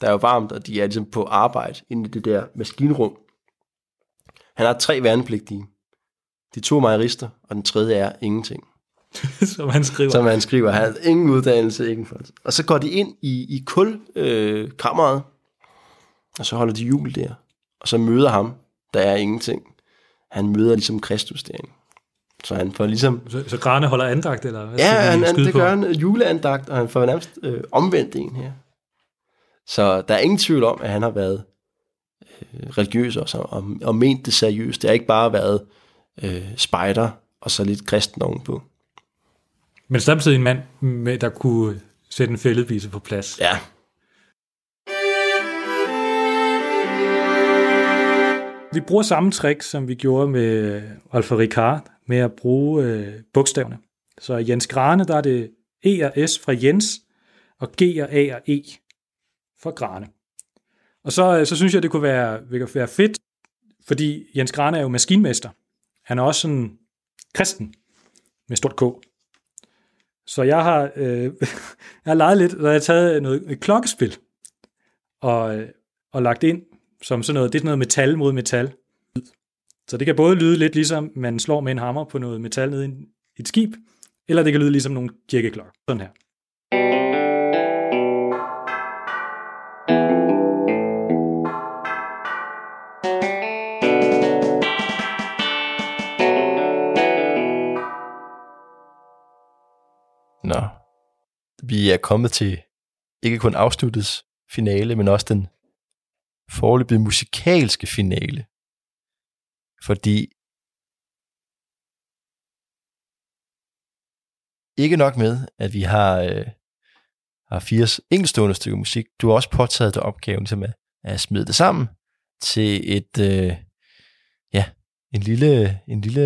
Der er jo varmt, og de er ligesom på arbejde inde i det der maskinrum. Han har tre værnepligtige. De to mejerister, og den tredje er ingenting. [LAUGHS] som han skriver. Som han skriver, han har ingen uddannelse, ingen folk. Og så går de ind i, i kul øh, kammeret, og så holder de jul der. Og så møder ham, der er ingenting. Han møder ligesom Kristus derinde. Så han får ligesom... Så, så Grane holder andagt, eller hvad Ja, han, han, det på? gør han juleandagt, og han får nærmest øh, omvendt en her. Så der er ingen tvivl om, at han har været øh, religiøs også, og, og ment det seriøst. Det har ikke bare været øh, spejder, og så lidt kristen ovenpå. Men samtidig en mand, med, der kunne sætte en fælledvise på plads. Ja, Vi bruger samme trick, som vi gjorde med Alfa Ricard, med at bruge øh, bogstaverne. Så Jens Grane, der er det E og S fra Jens, og G og A og E for Grane. Og så, øh, så synes jeg, det kunne være, det kunne være fedt, fordi Jens Grane er jo maskinmester. Han er også sådan kristen med stort K. Så jeg har, øh, [LAUGHS] jeg har leget lidt, og jeg har taget noget, et klokkespil og, øh, og lagt ind som sådan noget, det er sådan noget metal mod metal. Så det kan både lyde lidt ligesom, man slår med en hammer på noget metal nede i et skib, eller det kan lyde ligesom nogle kirkeklokker. Sådan her. Vi er kommet til ikke kun afsluttets finale, men også den forløbige musikalske finale. Fordi ikke nok med, at vi har, øh, har fire enkeltstående stykker musik. Du har også påtaget dig opgaven til at, at smide det sammen til et, øh, ja, en lille, en lille,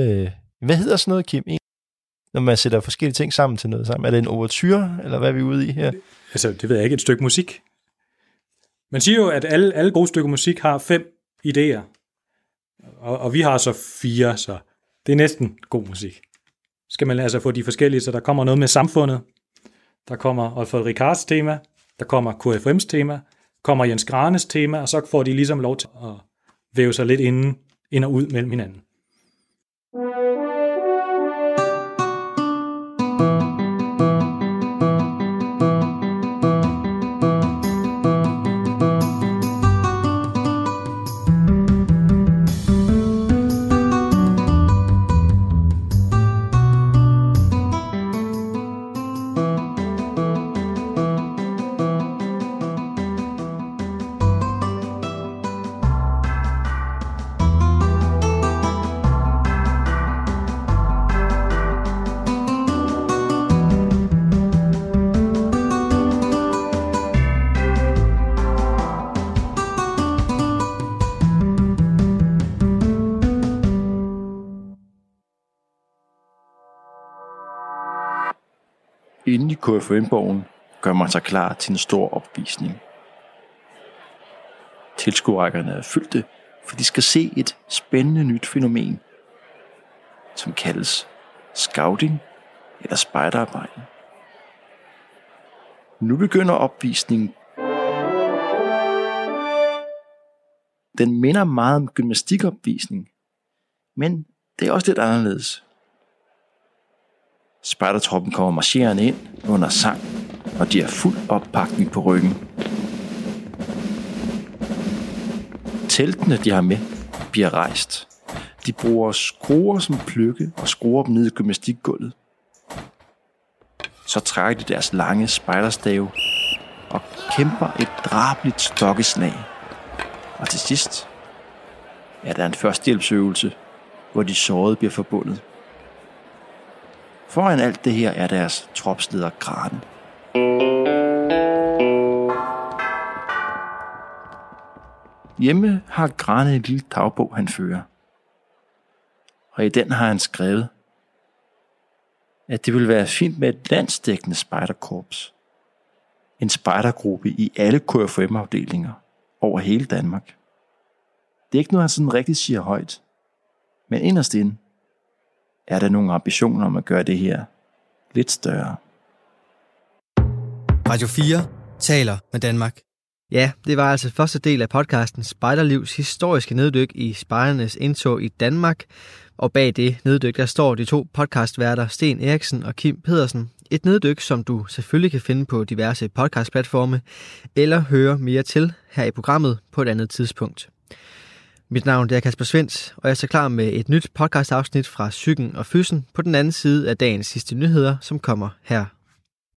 hvad hedder sådan noget, Kim? En- når man sætter forskellige ting sammen til noget sammen. Er det en overture, eller hvad er vi ude i her? Altså, det ved jeg ikke, et stykke musik. Man siger jo, at alle, alle gode stykker musik har fem idéer. Og, og vi har så fire, så det er næsten god musik. Skal man altså få de forskellige, så der kommer noget med samfundet. Der kommer Alfred Ricards tema, der kommer KFM's tema, kommer Jens Granes tema, og så får de ligesom lov til at væve sig lidt inden, ind og ud mellem hinanden. KFM-borgen gør man sig klar til en stor opvisning. Tilskuerrækkerne er fyldte, for de skal se et spændende nyt fænomen, som kaldes scouting eller spejderarbejde. Nu begynder opvisningen. Den minder meget om gymnastikopvisning, men det er også lidt anderledes. Spejdertroppen kommer marcherende ind under sang, og de har fuld oppakning på ryggen. Teltene, de har med, bliver rejst. De bruger skruer som plukke og skruer dem ned i gymnastikgulvet. Så trækker de deres lange spejderstave og kæmper et drabligt stokkeslag. Og til sidst er der en førstehjælpsøvelse, hvor de sårede bliver forbundet. Foran alt det her er deres tropsleder Grane. Hjemme har Grane et lille dagbog, han fører. Og i den har han skrevet, at det vil være fint med et landsdækkende spejderkorps. En spejdergruppe i alle KFM-afdelinger over hele Danmark. Det er ikke noget, han sådan rigtig siger højt. Men inderst inde er der nogle ambitioner om at gøre det her lidt større. Radio 4 taler med Danmark. Ja, det var altså første del af podcasten Spejderlivs historiske neddyk i spejdernes indtog i Danmark. Og bag det neddyk, der står de to podcastværter Sten Eriksen og Kim Pedersen. Et neddyk, som du selvfølgelig kan finde på diverse podcastplatforme, eller høre mere til her i programmet på et andet tidspunkt. Mit navn er Kasper Svens, og jeg er så klar med et nyt podcast-afsnit fra Psyken og Fyssen på den anden side af dagens sidste nyheder, som kommer her.